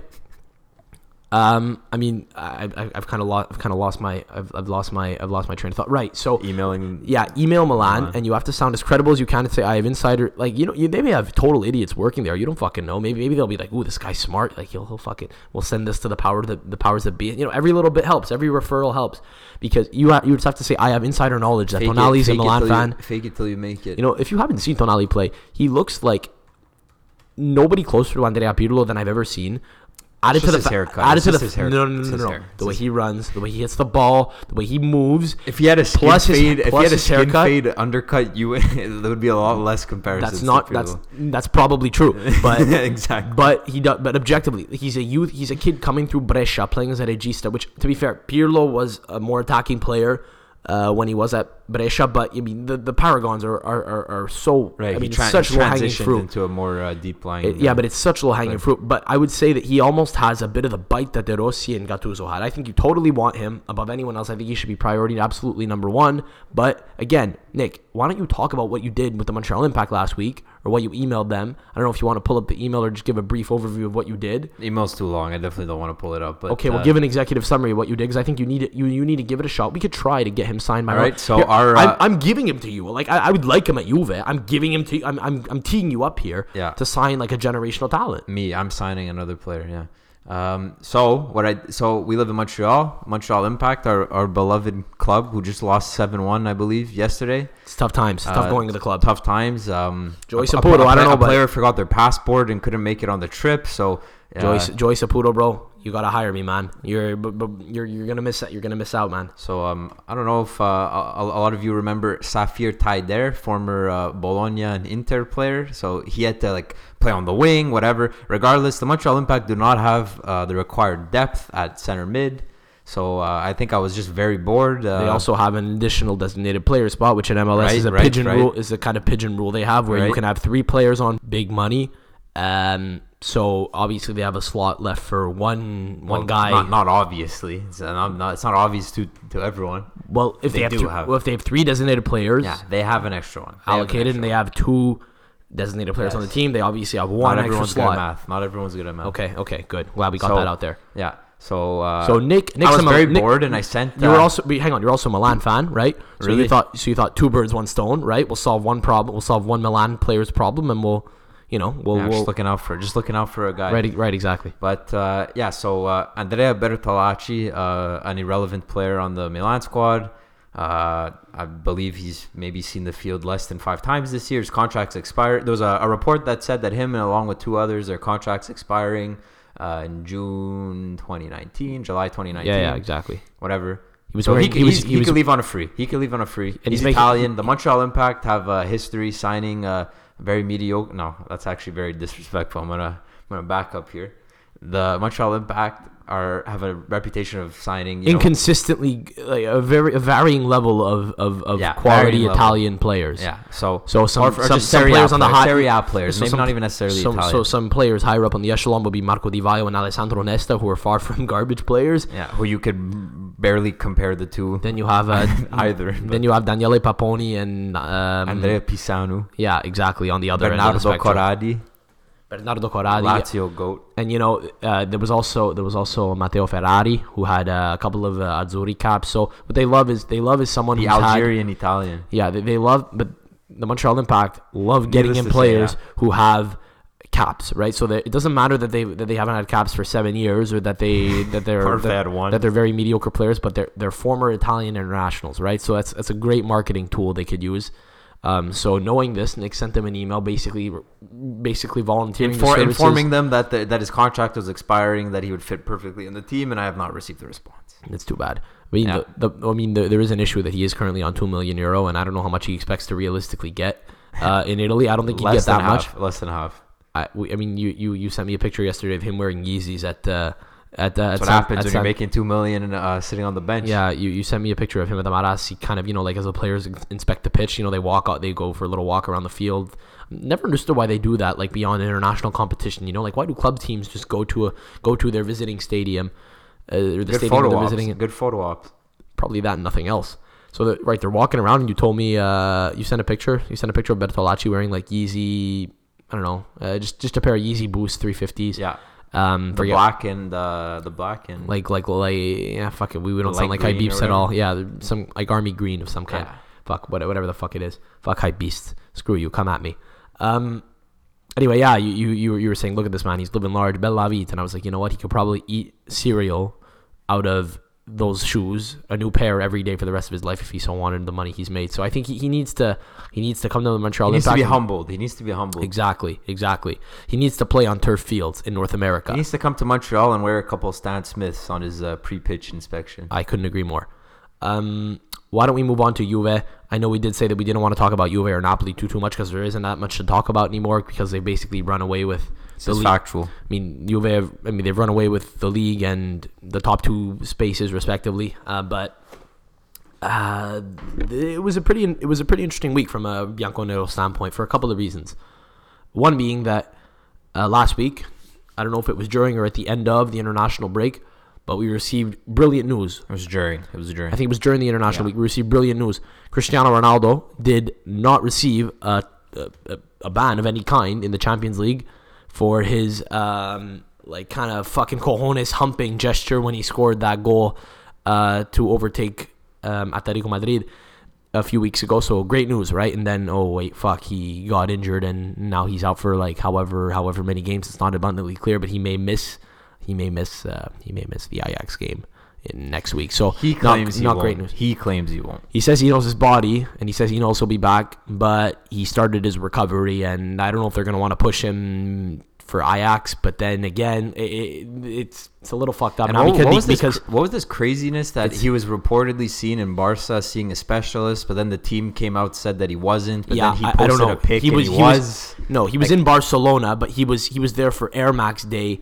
um, I mean, I, I, I've kind of lost, I've kind of lost my, I've, I've lost my, I've lost my train of thought. Right. So Emailing. yeah, email Milan, Milan. and you have to sound as credible as you can and say, "I have insider." Like you know, you, they may have total idiots working there. You don't fucking know. Maybe maybe they'll be like, "Ooh, this guy's smart. Like he'll he'll fucking we'll send this to the power the the powers that be." You know, every little bit helps. Every referral helps because you ha- you just have to say, "I have insider knowledge that Fake it- Tonali's a Milan you- fan." fake it till you make it. You know, if you haven't seen Tonali play, he looks like nobody closer to Andrea Pirlo than I've ever seen. Added to the his fa- haircut. added to the his hair- no no no no no. The way he runs, the way he hits the ball, the way he moves. If he had a skin Plus his- fade, if he plus had a his skin haircut- fade undercut, you [LAUGHS] there would be a lot less comparison. That's not that's that's probably true, but [LAUGHS] exactly. But he does. But objectively, he's a youth. He's a kid coming through Brescia, playing as a regista. Which, to be fair, Pirlo was a more attacking player uh, when he was at Brescia. But I mean, the, the Paragons are are, are, are so. right. I mean, tra- such low hanging fruit. into a more uh, deep line. It- yeah, but it's such low hanging fruit. But I would say that he almost has a bit of the bite that De Rossi and Gattuso had. I think you totally want him above anyone else. I think he should be priority, absolutely number one. But again, Nick, why don't you talk about what you did with the Montreal Impact last week or what you emailed them? I don't know if you want to pull up the email or just give a brief overview of what you did. email's too long. I definitely don't want to pull it up. But Okay, well, uh, give an executive summary of what you did because I think you need it. You you need to give it a shot. We could try to get him signed by. All right, so our, I'm, uh, I'm giving him to you. Like I, I would like him at Juve. I'm giving him to. I'm I'm I'm teeing you up here. Yeah. To sign like a generational talent. me. I'm signing another player. Yeah. Um, so what I so we live in Montreal, Montreal Impact, our, our beloved club, who just lost seven one, I believe, yesterday. It's tough times. It's tough Uh, going to the club. Tough times. Um, a- Saputo, I don't know, A player forgot their passport and couldn't make it on the trip. So uh, Joey Joey Saputo, bro, you gotta hire me, man. You're you're you're gonna miss you're gonna miss out, man. So um, I don't know if uh, a, a lot of you remember Saphir Taider, former uh, Bologna and Inter player. So he had to like play on the wing, whatever. Regardless, the Montreal Impact do not have uh, the required depth at center mid. So uh, I think I was just very bored. Uh, They also have an additional designated player spot, which in MLS Right, is a right, pigeon right. rule. Is the kind of pigeon rule they have where you can have three players on big money. Um, so obviously they have a slot left for one well, one guy. Not, not obviously. It's not, it's not obvious to, to everyone. well, if they, they have, do three, have- well, if they have three designated players Yeah, they have an extra one. They have an allocated, and they have two designated players on the team, they obviously have one Not extra everyone's good at math. Not everyone's good at math. Okay, okay, good. Glad we got So, that out there. Yeah. So uh, So Nick, Nick's I was very Nick- bored, and I sent. You were also hang on. You're also a Milan fan, right? So you Really? thought so you thought two birds, one stone, right? We'll solve one problem. We'll solve one Milan player's problem, and we'll, you know, we'll, yeah, we'll just looking out for just looking out for a guy. right, right, exactly. But uh, yeah, so uh, Andrea Bertolacci, uh, an irrelevant player on the Milan squad. Uh, I believe he's maybe seen the field less than five times this year. His contract's expired. There was a, a report that said that him, and along with two others, their contracts expiring uh, in June 2019, July 2019. Yeah, yeah, exactly. Whatever. He was so wearing- he, he was- he he was- could leave on a free. He could leave on a free. And he's he's making- Italian. the Montreal Impact have a history signing uh, very mediocre. No, that's actually very [LAUGHS] disrespectful. I'm gonna I'm gonna back up here. The Montreal Impact are have a reputation of signing you know, Inconsistently, like a very a varying level of of, of Yeah, quality varying level. Italian players. Yeah. So So some or, or some, some players on the high Serie A players, so maybe some- not even necessarily so, Italian. So some players higher up on the echelon would be Marco Di Vaio and Alessandro Nesta, who are far from [LAUGHS] garbage players. yeah, who you could barely compare the two. Then you have uh, [LAUGHS] Either, Then you have Daniele Paponi and um, Andrea Pisanu, Yeah, exactly. On the other end Bernardo of the spectrum. Corradi, Bernardo Corradi. Lazio goat. And you know, uh, there was also there was also Matteo Ferrari who had uh, a couple of uh, Azzurri caps. So what they love is they love is someone The who's had Algerian Italian. yeah they, they love but the Montreal Impact love getting Needless in to say, players yeah. who have caps, right? So that it doesn't matter that they that they haven't had caps for seven years or that they [LAUGHS] that they're Or if they that, had one. that they're very mediocre players, but they're they're former Italian internationals, right? So that's that's a great marketing tool they could use. Um, so knowing this, Nick sent them an email, basically basically volunteering, Infor- informing them that the, that his contract was expiring, that he would fit perfectly in the team, and I have not received the response. It's too bad. I mean, Yeah. the, the, I mean, the, there is an issue that he is currently on two million euro, and I don't know how much he expects to realistically get uh, in Italy. I don't think he gets that much. Less than half. I, I mean, you, you you sent me a picture yesterday of him wearing Yeezys at uh, at uh, That's at what San- happens when San- you're making two million and uh, sitting on the bench. Yeah, you, you sent me a picture of him at the Marassi, kind of, you know, like as the players inspect the pitch, you know, they walk out, they go for a little walk around the field. Never understood why they do that, like beyond international competition. You know, like why do club teams just go to a go to their visiting stadium, uh, or the Good stadium photo they're ops. visiting? Good photo ops. Probably that and nothing else. So that right, they're walking around, and you told me uh, you sent a picture. You sent a picture of Bertolacci wearing like Yeezy, I don't know, uh, just just a pair of Yeezy Boost 350s. Yeah. Um, The black and uh, the black and like like like yeah fuck it. We, we don't sound like hype beasts at all. yeah some like army green of some kind. Yeah. fuck what, whatever the fuck it is. Fuck hype beasts. Screw you. Come at me. Um anyway yeah you you you were, you were saying look at this man. He's living large bella vita and I was like you know what? He could probably eat cereal out of those shoes a new pair every day for the rest of his life if he so wanted the money he's made so I think he, he needs to he needs to come to the Montreal he needs to be humbled. He needs to be humbled. exactly exactly he needs to play on turf fields in North America He needs to come to Montreal and wear a couple Stan Smiths on his uh, pre-pitch inspection. I couldn't agree more. Um, why don't we move on to Juve? I know we did say that we didn't want to talk about Juve or Napoli too too much because there isn't that much to talk about anymore because they basically run away with This is league. factual. I mean, Juve. Have, I mean, they've run away with the league and the top two spaces respectively. Uh, but uh, it was a pretty it was a pretty interesting week from a Bianconero standpoint for a couple of reasons. One being that uh, last week, I don't know if it was during or at the end of the international break, but we received brilliant news It was during. It was during. I think it was during the international Yeah. week. We received brilliant news. Cristiano Ronaldo did not receive a, a- a ban of any kind in the Champions League for his um, like kind of fucking cojones humping gesture when he scored that goal uh, to overtake um, Atletico Madrid a few weeks ago. So great news, right? And then oh wait, fuck, he got injured and now he's out for like however however many games. It's not abundantly clear, but he may miss he may miss uh, he may miss the Ajax game next week. So he claims not, he great won't. news. He claims he won't. He says he knows his body, and he says he knows he'll be back, but he started his recovery, and I don't know if they're going to want to push him for Ajax. But then again, it, it, it's it's a little fucked up And now what, because, what was this, because what was this craziness that he was reportedly seen in Barca seeing a specialist, but then the team came out said that he wasn't. But yeah, then he I, posted I don't know. a pic he was he, he was. was no, he was in Barcelona, but he was he was there for Air Max Day.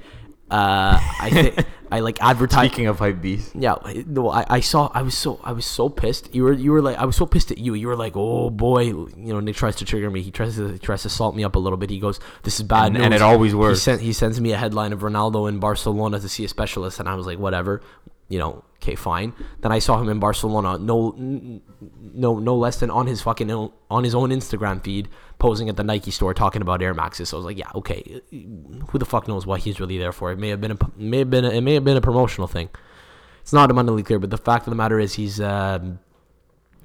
Uh, I think [LAUGHS] I like advertised. Speaking of hype beast, Yeah, no, I, I saw. I was so I was so pissed. You were you were like I was so pissed at you. You were like, oh boy, you know. Nick tries to trigger me. He tries to he tries to salt me up a little bit. He goes, this is bad And- news. and it always He, works. sent, he sends me a headline of Ronaldo in Barcelona to see a specialist, and I was like, whatever, you know. Okay, fine. Then I saw him in Barcelona, no, no, no less than on his fucking on his own Instagram feed, posing at the Nike store talking about Air Maxes. So I was like, yeah, okay. Who the fuck knows what he's really there for? It may have been a may have been a, it may have been a promotional thing. It's not abundantly clear, but the fact of the matter is he's um,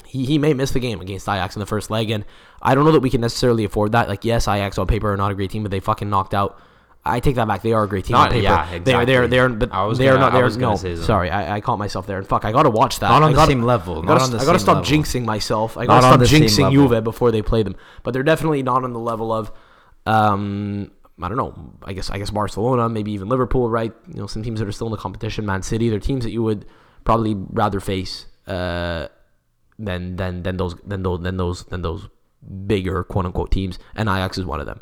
he, he may miss the game against Ajax in the first leg, and I don't know that we can necessarily afford that. Like, yes, Ajax on paper are not a great team, but they fucking knocked out. I take that back. They are a great team Not- on paper. yeah, They're they're they're but I was they're gonna- not. They're no. Sorry, I, I caught myself there. And fuck, I gotta watch that. Not on I the gotta- same level, I not gotta, on the I gotta stop level. jinxing myself. I Not gotta on stop the jinxing. Juve before they play them. But they're definitely not on the level of. Um, I don't know. I guess I guess Barcelona, maybe even Liverpool, right? You know, some teams that are still in the competition. Man City, they're teams that you would probably rather face uh, than than than those than those than those than those bigger quote unquote teams. And Ajax is one of them,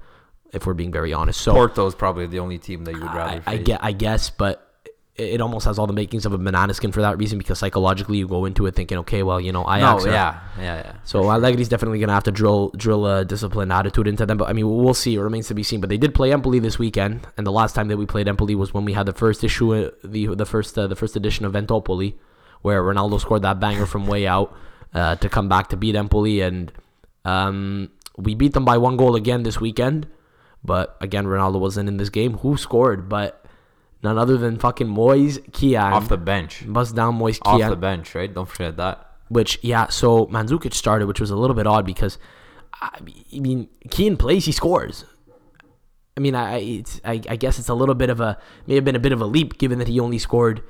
if we're being very honest. So Porto is probably the only team that you would rather. I, I get, I guess, but it, almost has all the makings of a banana skin for that reason because psychologically you go into it thinking, okay, well, you know, No, Ajax. are- yeah, yeah, yeah. so Allegri's definitely gonna have to drill drill a disciplined attitude into them. But I mean, we'll see. It remains to be seen. But they did play Empoli this weekend, and the last time that we played Empoli was when we had the first issue, the the first uh, the first edition of Ventopoli, where Ronaldo scored that banger from way out uh, to come back to beat Empoli, and um, we beat them by one goal again this weekend. But again, Ronaldo wasn't in this game. Who scored? But none other than fucking Moise Kean. Off the bench, bust down Moise Kean. off the bench, right? Don't forget that. which yeah, so Mandzukic started, which was a little bit odd because I mean, Kean plays, he scores. I mean, I it's I, I guess it's a little bit of a may have been a bit of a leap given that he only scored.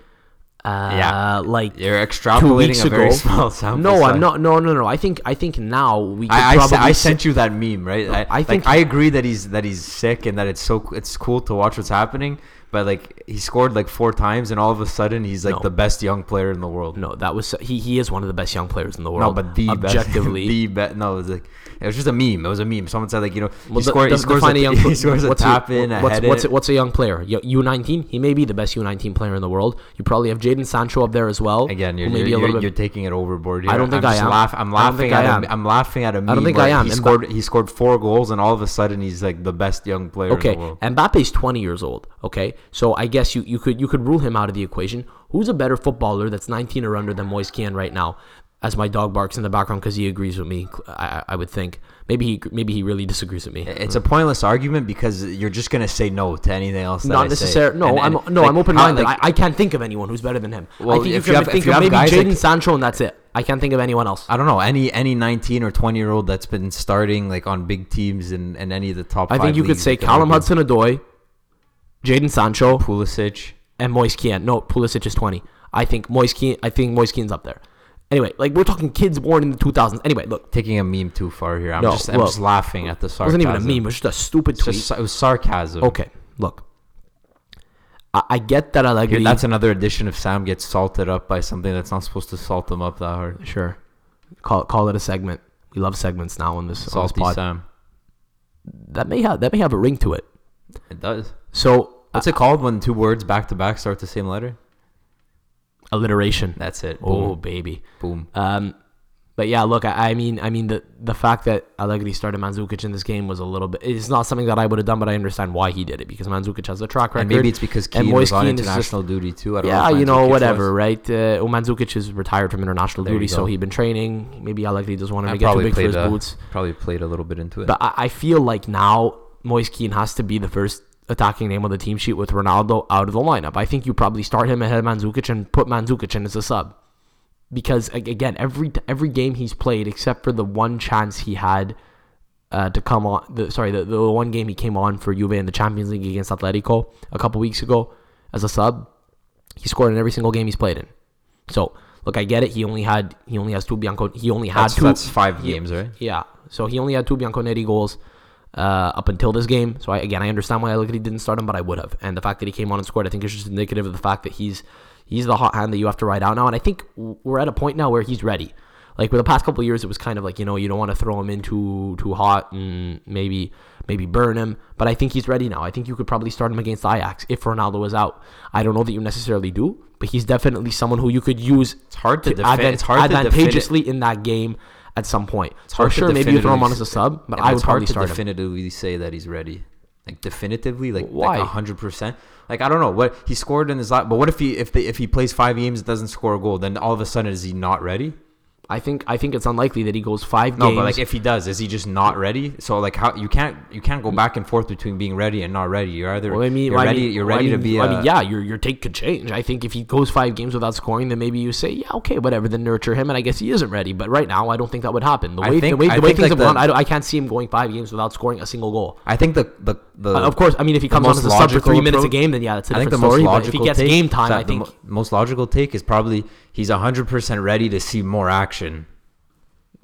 Uh, Yeah. like You're two extrapolating weeks a very ago. small sample No, size. I'm not. No, no, no. I think I think now we. Could I, I, probably se- I sent you that meme, right? I, I I think- think I agree that he's that he's sick and that it's so it's cool to watch what's happening. But like he scored like four times, and all of a sudden he's like No. the best young player in the world. No, that was he. He is one of the best young players in the world. No, but the [LAUGHS] objectively, best, the best. No, it was like it was just a meme. It was a meme. Someone said like you know Well, he, the- scored, the- he scores a, young [LAUGHS] he scores a what's tap in, a what's, what's, what's a young player? U nineteen. He may be the best U nineteen player in the world. You probably have Jadon Sancho up there as well. Again, you're, who may you're, a you're, little you're bit. taking it overboard here. I don't think I'm I am. Laugh, I'm laughing at I him. am. I'm laughing at a meme. I don't think I am. He scored. He scored four goals, and all of a sudden he's like the best young player in Okay, the world. Mbappe's 20 years old. Okay, so I guess you, you could you could rule him out of the equation. Who's a better footballer that's 19 or under than Moise Kean right now? As my dog barks in the background because he agrees with me, I, I would think maybe he maybe he really disagrees with me. It's a pointless argument because you're just gonna say no to anything else. That Not necessarily. No, And- I'm and, no, like, I'm open minded. like, I, I can't think of anyone who's better than him. I Well, think if you you have- think if you of have maybe Jadon like- Sancho and that's it. I can't think of anyone else. I don't know any any 19 or 20 year old that's been starting like on big teams in, in any of the top. I think you could say Callum. Hudson Odoi, Jadon Sancho, Pulisic. and Moise Kean. No, Pulisic is 20. I think Moise Kean. I think Moise Kean's up there. Anyway, like we're talking kids born in the 2000s. Anyway, look, Taking a meme too far here. I'm No, just I'm look, just laughing at the sarcasm. it wasn't even a meme. It was just a stupid tweet. just, it was sarcasm. okay, look, I, I get that Here, Allegri. that's another edition of Sam gets salted up by something that's not supposed to salt him up that hard. sure. Call call it a segment. We love segments now on this, on this Salty pod. Sam. That may have that may have a ring to it. It does. So What's uh, it called when two words back to back start the same letter? Alliteration. That's it. Oh baby. Boom. Um, but yeah, look, I, I mean, I mean the the fact that Allegri started Mandzukic in this game was a little bit. It's not something that I would have done, but I understand why he did it because Mandzukic has a track record. And maybe it's because Kean was on is just- international duty too. I don't yeah, you know, whatever, was. right? Uh, Mandzukic is retired from international There duty, so he'd been training. Maybe Allegri just wanted I to get too big for his a, boots. probably played a little bit into it. But I, I feel like now Moise Kean has to be the first attacking name on the team sheet with Ronaldo out of the lineup. I think you probably start him ahead of Mandzukic and put Mandzukic in as a sub. Because again, every every game he's played, except for the one chance he had uh, to come on, the, sorry, the, the one game he came on for Juve in the Champions League against Atletico a couple weeks ago as a sub, he scored in every single game he's played in. So look, I get it. He only had he only has two Bianco. He only had that's, two. that's five he- games, right? yeah. So he only had two Bianconeri goals uh, up until this game. So I, again, I understand why Allegri didn't start him, but I would have. And the fact that he came on and scored, I think is just indicative of the fact that he's he's the hot hand that you have to ride out now. And I think we're at a point now where he's ready. Like with the past couple of years, it was kind of like you know you don't want to throw him in too too hot and maybe maybe burn him. But I think he's ready now. I think you could probably start him against Ajax if Ronaldo is out. I don't know that you necessarily do, but he's definitely someone who you could use. It's hard to to defend. advan- It's hard to defini- advantageously in that game at some point. It's hard to sure, maybe you throw him on as a sub, but I would it's hard probably to start him. definitively say that he's ready. Like definitively, like Why? like hundred percent. Like I don't know what he scored in his last. But what if he if the, if he plays five games and doesn't score a goal? Then all of a sudden is he not ready? I think I think it's unlikely that he goes five No, games. but like if he does, is he just not ready? So like how you can't you can't go back and forth between being ready and not ready. You're either well, I mean, you're well, I ready mean- you're well, I ready to be. I mean, yeah, your your take could change. I think if he goes five games without scoring, then maybe you say, yeah, okay, whatever. Then nurture him, and I guess he isn't ready. But right now, I don't think that would happen. The way the way, the way things like, have the- gone, I, don't, I can't see him going five games without scoring a single goal. I think the the the Uh, of course, I mean, if he comes on as a sub for three minutes a game, then yeah, that's a I think different the most story. But if he gets take, game time, I the think mo- most logical take is probably he's hundred percent ready to see more action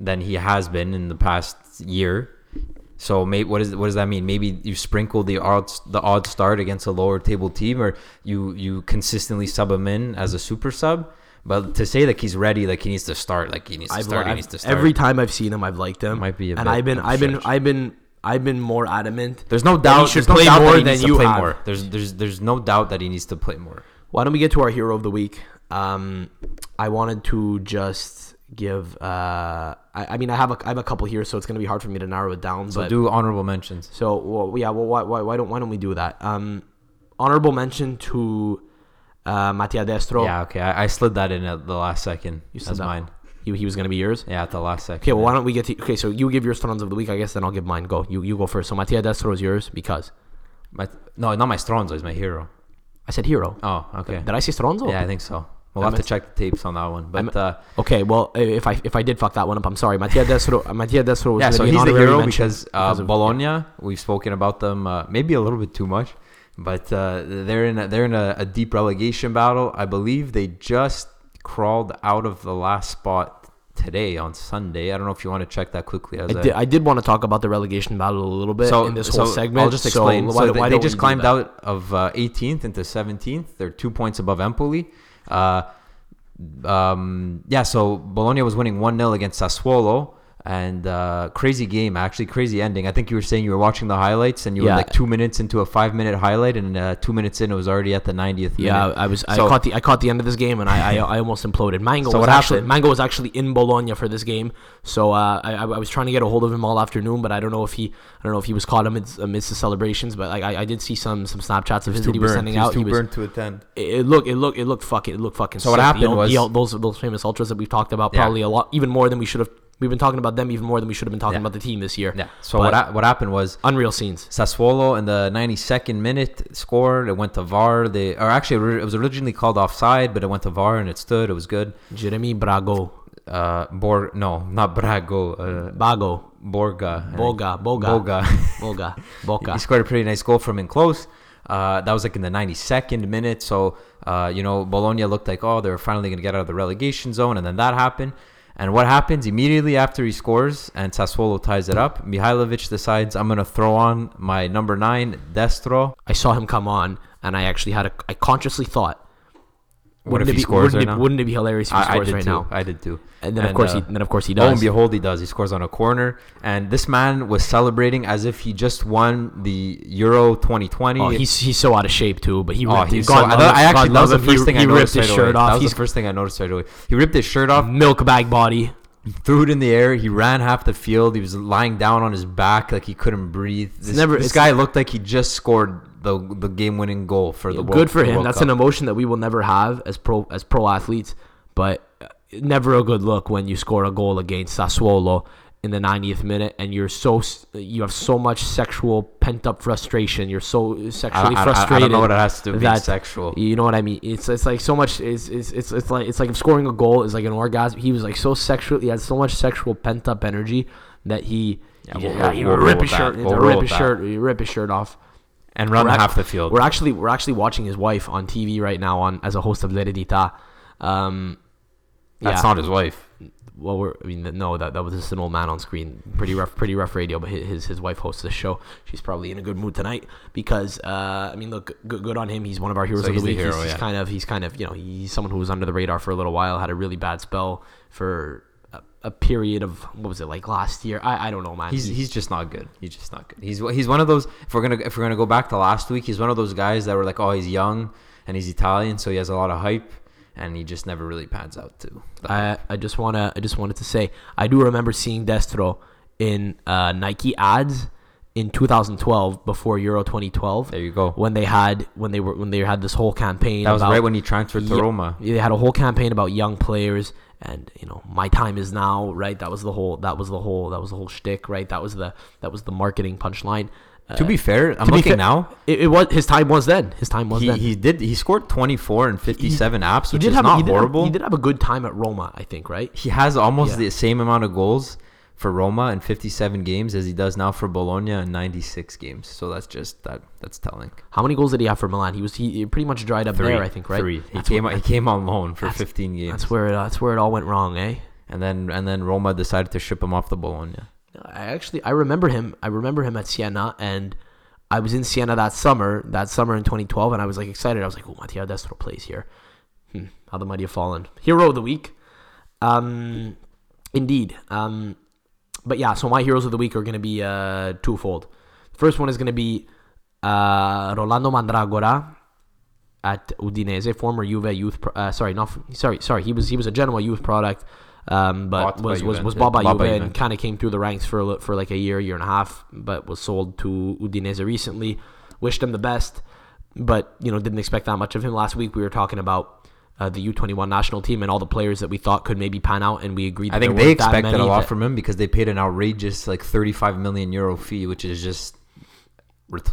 than he has been in the past year. So, maybe what is what does that mean? Maybe you sprinkle the odds the odd start against a lower table team, or you you consistently sub him in as a super sub. But to say like he's ready, like he needs to start, like he needs to I've, start, he I've- needs to start. every time I've seen him, I've liked him. Might be a and bit I've been, I've been. I've been, I've been more adamant. there's no that he should no play more than you play have. more. There's there's there's no doubt that he needs to play more. Why don't we get to our hero of the week? Um, I wanted to just give. Uh, I, I mean, I have a, I have a couple here, so it's gonna be hard for me to narrow it down. So but do honorable mentions. so well, yeah. Well, why, why, why don't why don't we do that? Um, honorable mention to uh, Mattia Destro. Yeah, okay. I, I slid that in at the last second. you That's said that. mine. He, he was gonna be yours. Yeah, at the last second. Okay, well, why don't we get to? Okay, so you give your Strons of the week, I guess. Then I'll give mine. Go. You you go first. So Mattia Destro is yours because My, no, not my Stronzo. Is my hero. I said hero. Oh, okay. Did I say Stronzo? Yeah, I think so. We'll I have to check the tapes on that one. But uh, Okay, well, if I if I did fuck that one up, I'm sorry. Mattia Destro, Mattia Destro was yeah, so he's the hero because, uh, of- Bologna. We've spoken about them uh, maybe a little bit too much, but uh, they're in a, they're in a, a deep relegation battle. I believe they just crawled out of the last spot today on Sunday. I don't know if you want to check that quickly. As I did, I did want to talk about the relegation battle a little bit so, in this whole segment. I'll just so explain. why- So, they, they just climbed out of uh, 18th into 17th. They're two points above Empoli. Uh, um, yeah, so Bologna was winning 1 0 against Sassuolo. And uh, crazy game, actually, crazy ending. I think you were saying you were watching the highlights and you Yeah. were like two minutes into a five minute highlight, and uh, two minutes in, it was already at the 90th Yeah, minute. I was. I caught the. I caught the end of this game, and I. I, I almost imploded. Mango So was actually. happened? Mango was actually in Bologna for this game. So uh, I, I was trying to get a hold of him all afternoon, but I don't know if he. I don't know if he was caught amidst, amidst the celebrations. But like I, I did see some some Snapchats of his that he was sending out. he was. to attend. It it looked. It looked. It looked fucking. It looked fucking. So what happened The was- the those those famous ultras that we've talked about Yeah. probably a lot even more than we should have. We've been talking about them even more than we should have been talking Yeah. about the team this year. Yeah. So But what ha- what happened was unreal scenes. Sassuolo in the 92nd minute scored. It went to VAR. They or actually it was originally called offside, but it went to VAR and it stood. It was good. Jeremy Brago, Uh, Bor no, not Brago. Uh, Bago, Borga. Boga, Boga, Boga. [LAUGHS] Boga, [LAUGHS] he scored a pretty nice goal from in close. Uh, that was like in the 92nd minute. So, uh, you know, Bologna looked like, oh, they're finally going to get out of the relegation zone. And then that happened. And what happens immediately after he scores and Sassuolo ties it up? Mihajlovic decides, I'm to throw on my number nine, Destro. I saw him come on, and I actually had a. I consciously thought, What if it he be, scores wouldn't, right it, wouldn't it be hilarious if he I, I scores did right too. now? I did too. And then of course uh, he, then of course he does. Lo and behold, he does. He scores on a corner, and this man was celebrating as if he just won the Euro 2020. Oh, he's he's so out of shape too. But he Oh, ripped, he's God so, I, I actually that was the first he, thing I he noticed ripped his right shirt off. That was He's the first thing I noticed right away. He ripped his shirt off, milk bag body. threw it in the air. He ran half the field. He was lying down on his back like he couldn't breathe. This, never- this guy looked like he just scored the the game winning goal for the World, Good for him. That's Cup. an emotion that we will never have as pro as pro athletes. But uh, never a good look when you score a goal against Sassuolo in the 90th minute and you're so you have so much sexual pent up frustration. You're so sexually I- I- I frustrated. don't know what it has to be sexual. You know what I mean? It's it's like so much. It's it's it's, it's like it's like if scoring a goal is like an orgasm. He was like so sexual. He had so much sexual pent up energy that he. Yeah, he, we'll- yeah, he we'll would rip his shirt. that. We'll rip his shirt. He'd rip his shirt off. And run half the field. We're actually we're actually watching his wife on TV right now on as a host of L'Eredità. Um, That's yeah. not his wife. well. We're, I mean, no, that that was just an old man on screen. Pretty rough, pretty rough radio. But his his, wife hosts the show. She's probably in a good mood tonight because uh, I mean, look, good, good on him. He's one of our heroes So of the he's the week. hero, he's, he's kind of he's kind of you know he's someone who was under the radar for a little while. Had a really bad spell for. A, period of what was it like last year? I, I don't know, man. He's he's just not good. He's just not good. He's he's one of those. If we're gonna if we're gonna go back to last week, he's one of those guys that were like, oh, he's young and he's Italian, so he has a lot of hype, and he just never really pans out too. I, I just wanna I just wanted to say I do remember seeing Destro in uh, Nike ads in 2012 before Euro 2012. There you go. When they had when they were when they had this whole campaign. That was about- right when he transferred to Yeah, Roma. They had a whole campaign about young players and you know my time is now right. That was the whole that was the whole that was the whole shtick right. That was the that was the marketing punchline. Uh, to be fair, I'm looking fa- now. It, it was his time was then. His time was He, then. he did he scored 24 and 57 apps, He which did is have not he did have- horrible. he did have a good time at Roma, I think. Right. he has almost Yeah. the same amount of goals for Roma in 57 games as he does now for Bologna in 96 games. So that's just that that's telling. How many goals did he have for Milan? He was he, pretty much dried up there, I think, right? Three. He came what- he came on loan for 15 games. That's where it, that's where it all went wrong, eh? and then and then Roma decided to ship him off to Bologna. I actually I remember him. I remember him at Siena, and I was in Siena that summer. That summer in 2012, and I was like excited. I was like, "Oh, Mattia Destro plays here. Hmm, how the mighty have fallen." Hero of the week, um, indeed. Um, but yeah, so my heroes of the week are going to be uh twofold. First one is going to be uh Rolando Mandragora at Udinese, former Juve youth. Pro- uh, sorry, not sorry, sorry. He was he was a Genoa youth product, um, but was was was bought by Bought Juve and kind of came through the ranks for for like a year, year and a half, but was sold to Udinese recently. Wished him the best, but you know didn't expect that much of him. Last week we were talking about. Uh, the U21 national team and all the players that we thought could maybe pan out, and we agreed. That I think there they weren't that expected a lot that- from him because they paid an outrageous like 35 million euro fee, which is just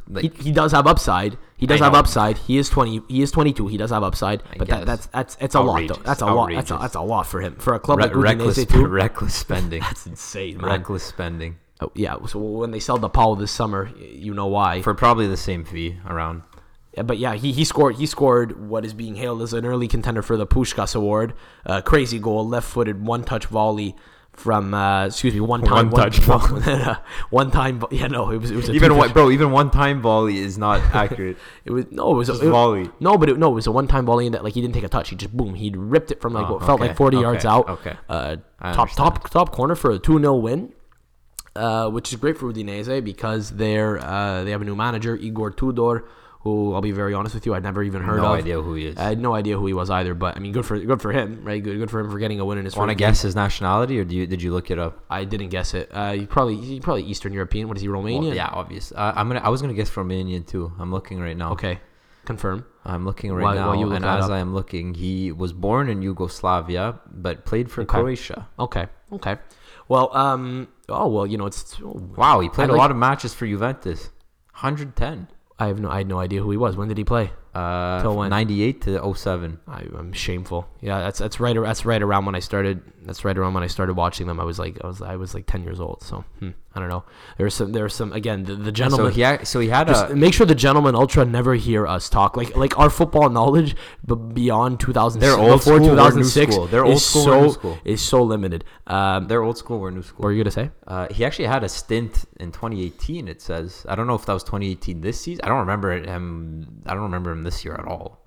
like he, he does have upside. He does have upside. He is twenty. He is twenty two. He does have upside. But that, that's that's it's a lot though. That's a lot. That's a, that's a lot for him for a club re- like reckless, Udinese too. [LAUGHS] reckless spending. That's insane, man. reckless spending Oh, yeah. So when they sell the Paul this summer, you know why. for probably the same fee around. Yeah, but yeah, he, he scored he scored what is being hailed as an early contender for the Puskas Award. Uh, crazy goal, left footed, one touch volley from uh, excuse me, one time One touch [LAUGHS] one, one time. Yeah, no, it was it was a Even one, bro, even one time volley is not [LAUGHS] accurate. It was no, it was Just a it- volley. No, but it, no, it was a one time volley in that like he didn't take a touch. He just boom, he ripped it from like Oh, what felt okay, like forty okay, yards out. okay. Uh, top top top corner for a two 0 win. Uh, which is great for Udinese because they're uh, they have a new manager Igor Tudor, who I'll be very honest with you, I'd never even heard no of. idea who he is. I had no idea who he was either, but I mean, good for good for him, right? Good, good for him for getting a win in his. Want to game. guess his nationality, or you did you look it up? I didn't guess it. Uh, he probably he probably Eastern European. What is he? Romanian? Well, yeah, obvious. Uh, I'm gonna. I was gonna guess Romanian too. I'm looking right now. Okay, confirm. I'm looking right now, you and as up. I am looking, he was born in Yugoslavia but played for Croatia. Okay, okay. Well, um, oh well, you know it's Wow, he played I a like- lot of matches for Juventus. 110. I have no I had no idea who he was. When did he play? Uh, Till when? 98 to 07. I, I'm shameful. Yeah, that's that's right. That's right around when I started. That's right around when I started watching them. I was like I was I was like ten years old. So hmm, I don't know. There's some there's some again the, the So gentleman. he ha- so he had just a make sure the gentleman ultra never hear us talk like like our football knowledge but beyond 2006 They're old school, we're new 2006 school. They're old school, so we're new school. is so limited um they're old school, we're new school. what school. are you gonna say Uh, he actually had a stint in 2018. It says I don't know if that was 2018 this season. I don't remember him. I don't remember him this year at all.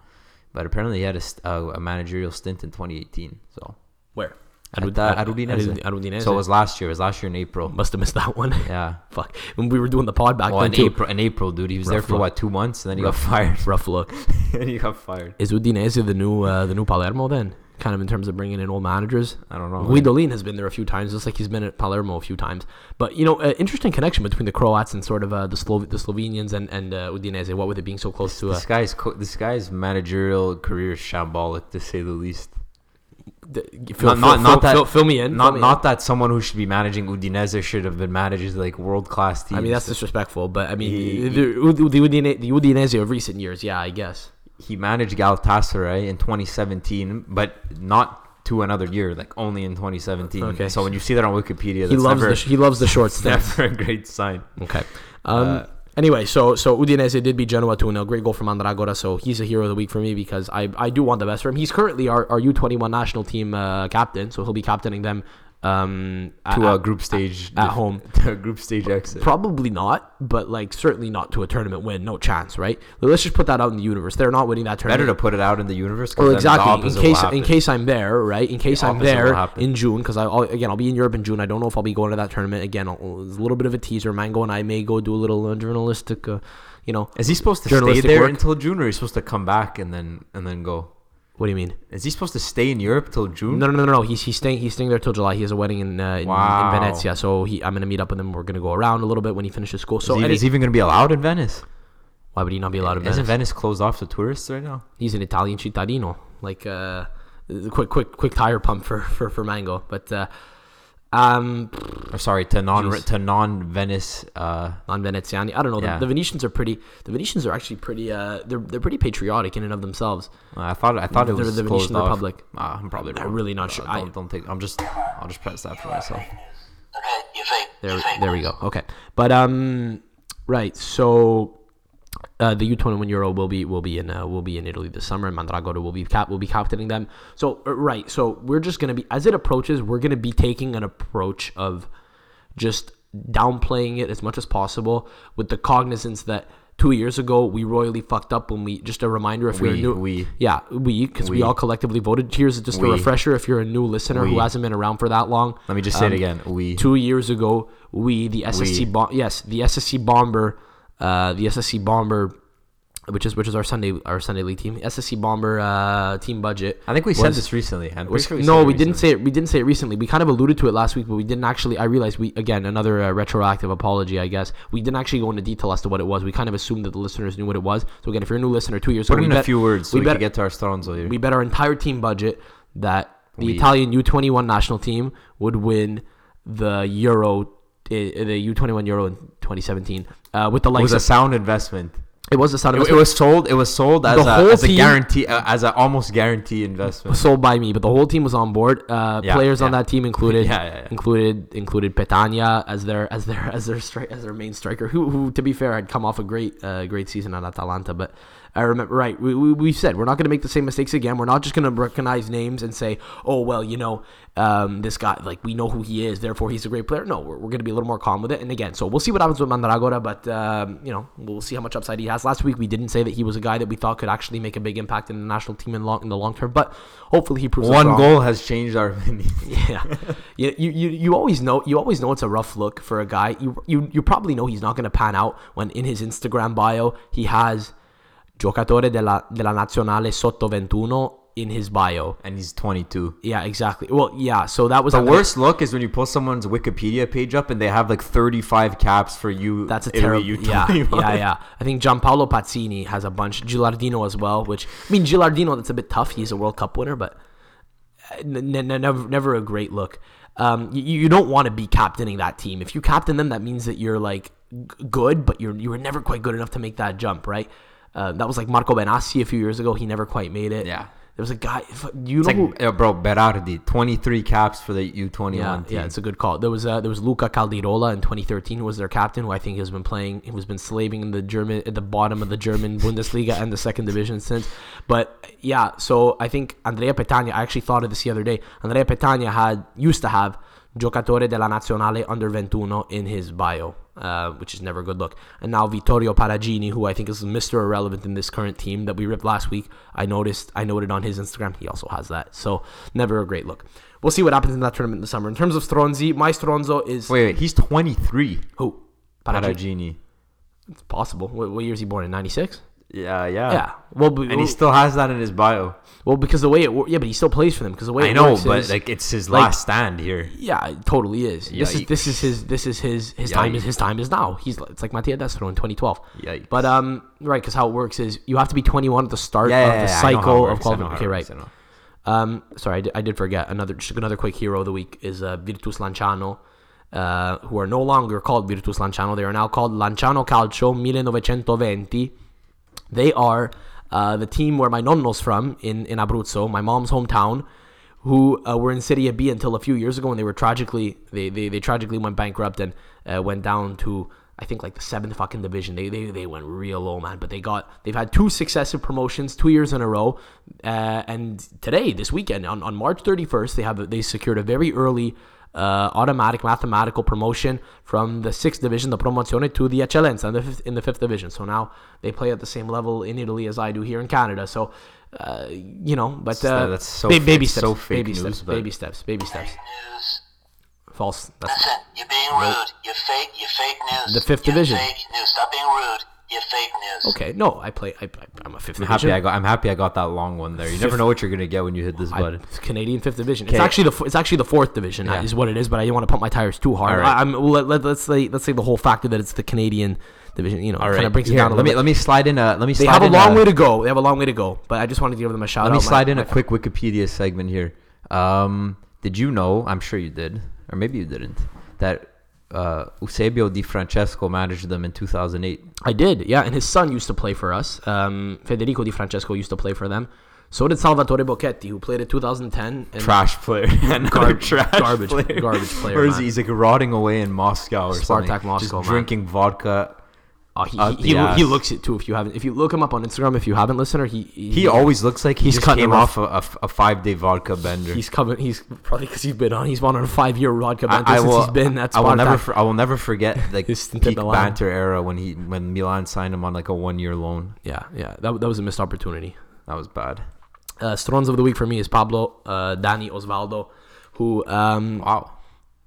But apparently he had a, st- uh, a managerial stint in 2018. So where at, uh, at Udinese. at Udinese. So it was last year. It was last year in April. must have missed that one Yeah. [LAUGHS] fuck when we were doing the pod back Well, then in too April, in April, dude, he was there for look. what two months, and then he got [LAUGHS] fired. [LAUGHS] rough look and he got fired. is Udinese the new uh, the new Palermo then kind of in terms of bringing in old managers I don't know. Guidolin has been there a few times, just like he's been at Palermo a few times. But you know, uh, interesting connection between the Croats and sort of uh, the Slo- the Slovenians and and uh, Udinese. What with it being so close to uh, This guy's co- this guy's managerial career is shambolic to say the least. Fill, Not- not- fill- not that- fill, fill me in. fill Not me not in. that someone who should be managing Udinese should have been managing like world class teams. I mean, that's disrespectful. But I mean, He- the, the, the, Udine, the Udinese of recent years, yeah, I guess. he managed Galatasaray in 2017, but not to another year, like only in 2017. Okay. So when you see that on Wikipedia, that's He loves never, the he loves the [LAUGHS] short stints. never a great sign. Okay. Um, Uh, anyway, so so Udinese did beat Genoa 2 0. Great goal from Mandragora. So he's a hero of the week for me because I, I do want the best for him. He's currently our, our U21 national team uh, captain. So he'll be captaining them um, To at, [LAUGHS] a group stage at home. to a group stage exit. Probably not, but like certainly not to a tournament win. No chance, right? Let's just put that out in the universe. They're not winning that tournament. Better to put it out in the universe. Well, exactly. In case in case I'm there, right? In case The I'm there in June, because I I'll, again I'll be in Europe in June. I don't know if I'll be going to that tournament again. I'll, a little bit of a teaser. Mango and I may go do a little uh, journalistic, uh, you know. Is he supposed to stay there work. until June, or is he supposed to come back and then and then go? What do you mean? Is he supposed to stay in Europe till June? No, no, no, no. He's he's staying he's staying there till July. He has a wedding in uh, in, Wow. in Venezia, so he I'm gonna meet up with him. We're gonna go around a little bit when he finishes school. Is So he, any- is he even going to be allowed in Venice? why would he not be allowed in Venice? Isn't Venice? Venice closed off to tourists right now? He's an Italian cittadino, like uh, quick quick quick tire pump for for for Mango. But uh, um, Or sorry, to non Jeez. to non Venice. Uh, on Veneziani. I don't know. Yeah. The, the Venetians are pretty. The Venetians are actually pretty. Uh, they're they're pretty patriotic in and of themselves. I thought I thought it They're was the closed Venetian off. Republic. Ah, I'm probably Wrong. I'm really not sure. Uh, I- don't, don't take. I'm just. I'll just press that for myself. There, there we go. Okay, but um, right. So, uh, the U twenty one Euro will be will be in uh, will be in Italy this summer, and Mandragora will be cap will be captaining them. So, uh, right. So we're just gonna be as it approaches, we're gonna be taking an approach of just downplaying it as much as possible with the cognizance that two years ago we royally fucked up when we just a reminder if you're We- new we. yeah we because we. We. all collectively voted here's just We. a refresher if you're a new listener who hasn't been around for that long Let me just say it Um, again. We. two years ago, we the SSC bomb yes the SSC bomber, uh, the SSC bomber, which is which is our Sunday our Sunday league team SSC bomber uh, team budget. I think we said this recently. Was- sure we no, we didn't say it. We didn't say it recently. We kind of alluded to it last week, but we didn't actually. I realized we again another uh, retroactive apology. I guess we didn't actually go into detail as to what it was. We kind of assumed that the listeners knew what it was. So again, if you're a new listener, two years Put ago, in a bet- few words so we we, bet- get to our Stronzo here. we bet our entire team budget that the We- Italian U21 national team would win the Euro the U21 Euro in 2017 uh, with the It was a of, sound investment. it was a sound It, it was sold. It was sold as, a, as a guarantee, uh, as a almost guarantee investment. sold by me, but the whole team was on board. Uh, Yeah, players on that team included [LAUGHS] Yeah, yeah, yeah. included included Petagna as their as their as their stri- as their main striker, who who to be fair had come off a great uh, great season at Atalanta. But I remember right, we we, we said we're not going to make the same mistakes again. We're not just going to recognize names and say, oh well, you know, um, this guy like we know who he is, therefore he's a great player. No, we're, we're going to be a little more calm with it. And again, so we'll see what happens with Mandragora, but um, you know we'll see how much upside he has. Last week we didn't say that he was a guy that we thought could actually make a big impact in the national team in long in the long term, but hopefully he proves One goal has changed our opinion. [LAUGHS] Yeah, you, you you you always know you always know it's a rough look for a guy. You you you probably know he's not going to pan out when in his Instagram bio he has giocatore della della nazionale sotto 21 in his bio. and he's 22. Yeah, exactly. Well, yeah. So that was The worst look is when you pull someone's Wikipedia page up and they have like 35 caps for you. That's a terrible. Yeah, yeah, [LAUGHS] yeah. I think Gianpaolo Pazzini has a bunch. Gilardino as well. Which I mean, Gilardino that's a bit tough. He's a World Cup winner, but uh, n- n- never, never a great look. Um, you, you don't want to be captaining that team. If you captain them, that means that you're like g- good, but you're you were never quite good enough to make that jump, right? Uh, that was like Marco Benassi a few years ago. He never quite made it. Yeah. There was a guy. You know It's who? like, uh, bro, Berardi, 23 caps for the U21 Yeah, team. yeah, it's a good call. There was uh, there was Luca Caldirola in 2013 who was their captain, who I think has been playing, who has been slaving in the German at the bottom of the German [LAUGHS] Bundesliga and the second division since. But yeah, so I think Andrea Petagna. I actually thought of this the other day. Andrea Petagna had used to have giocatore della nazionale under 21 in his bio. Uh, which is never a good look. And now Vittorio Parigini, who I think is Mr. Irrelevant in this current team that we ripped last week. I noticed, I noted on his Instagram, he also has that. So never a great look. We'll see what happens in that tournament in the summer. In terms of Stronzi, my Stronzo is Wait, wait, he's 23. who? Parigini. Parigini. It's possible. What, what year is he born in? 96? Yeah, yeah. Yeah. Well, b- And he still has that in his bio. well, because the way it yeah, but he still plays for them because the way I it know, works but is- like it's his like- last stand here. Yeah, it totally is. This is this is his this is his his time is his time is now. He's it's like Mattia Destro in 2012. Yikes. But um, right, because how it works is you have to be 21 at the start Yeah, of yeah, the yeah, I know how it cycle of qualifying. Okay, right. Um, sorry, I did, I did forget another just another quick hero of the week is uh, Virtus Lanciano, uh, who are no longer called Virtus Lanciano. They are now called Lanciano Calcio 1920. They are uh, the team where my nonno's from in, in Abruzzo, my mom's hometown, who uh, were in Serie B until a few years ago and they were tragically they, they, they tragically went bankrupt and uh, went down to I think like the seventh fucking division. They, they they went real low, man. But they got they've had two successive promotions, two years in a row. Uh, and today, this weekend, on, on March 31st, they have they secured a very early uh, automatic mathematical promotion from the sixth division, the promozione, to the eccellenza in the fifth, in the fifth division. So now they play at the same level in Italy as I do here in Canada. So uh, you know, but So uh, that's so ba- baby steps, so fake baby news, steps, but- baby steps, baby steps. News. False. That's Listen, you're being rude. You're fake. You're fake news. The fifth You're division. Fake news. Stop being rude. You're fake news. okay. No, I play. I, I, I'm a fifth I'm division. happy I got. I'm happy I got that long one there. You never Fifth- know what you're gonna get when you hit this I- button. it's Canadian fifth division. It's actually the it's actually the fourth division Yeah. is what it is. But I didn't want to pump my tires too hard. All right. I, am let, let, let's say let's say the whole factor that it's the Canadian division. You know, All kind right, of brings it Here, down a let little me bit. let me slide in a let me they slide have a in long way to go. They have a long way to go. But I just wanted to give them a shout Let out. me My- slide in my a quick Wikipedia segment here. Um, did you know? I'm sure you did, or maybe you didn't. That uh, Eusebio Di Francesco managed them in 2008. I did, yeah, and his son used to play for us. Um, Federico Di Francesco used to play for them. So did Salvatore Bocchetti, who played in 2010. And Trash player, [LAUGHS] Another Gar- trash garbage- player. garbage player, Where [LAUGHS] is man. he? He's like rotting away in Moscow or Spartak something. Moscow, just man. drinking vodka. Oh, he, he, he, lo- he looks it too. If you haven't, if you look him up on Instagram, if you haven't, listener, he he, He always looks like he He's cutting came him off a, a, five day vodka bender. he's coming. He's probably because he's been on. He's been on a five year vodka bender I since will. he's been That's I will never. For, I will never forget [LAUGHS] like His peak banter era when he when Milan signed him on like a one year loan. yeah, yeah, that, that was a missed opportunity. That was bad. Uh, Strons of the week for me is Pablo uh, Dani Osvaldo, who um, Wow,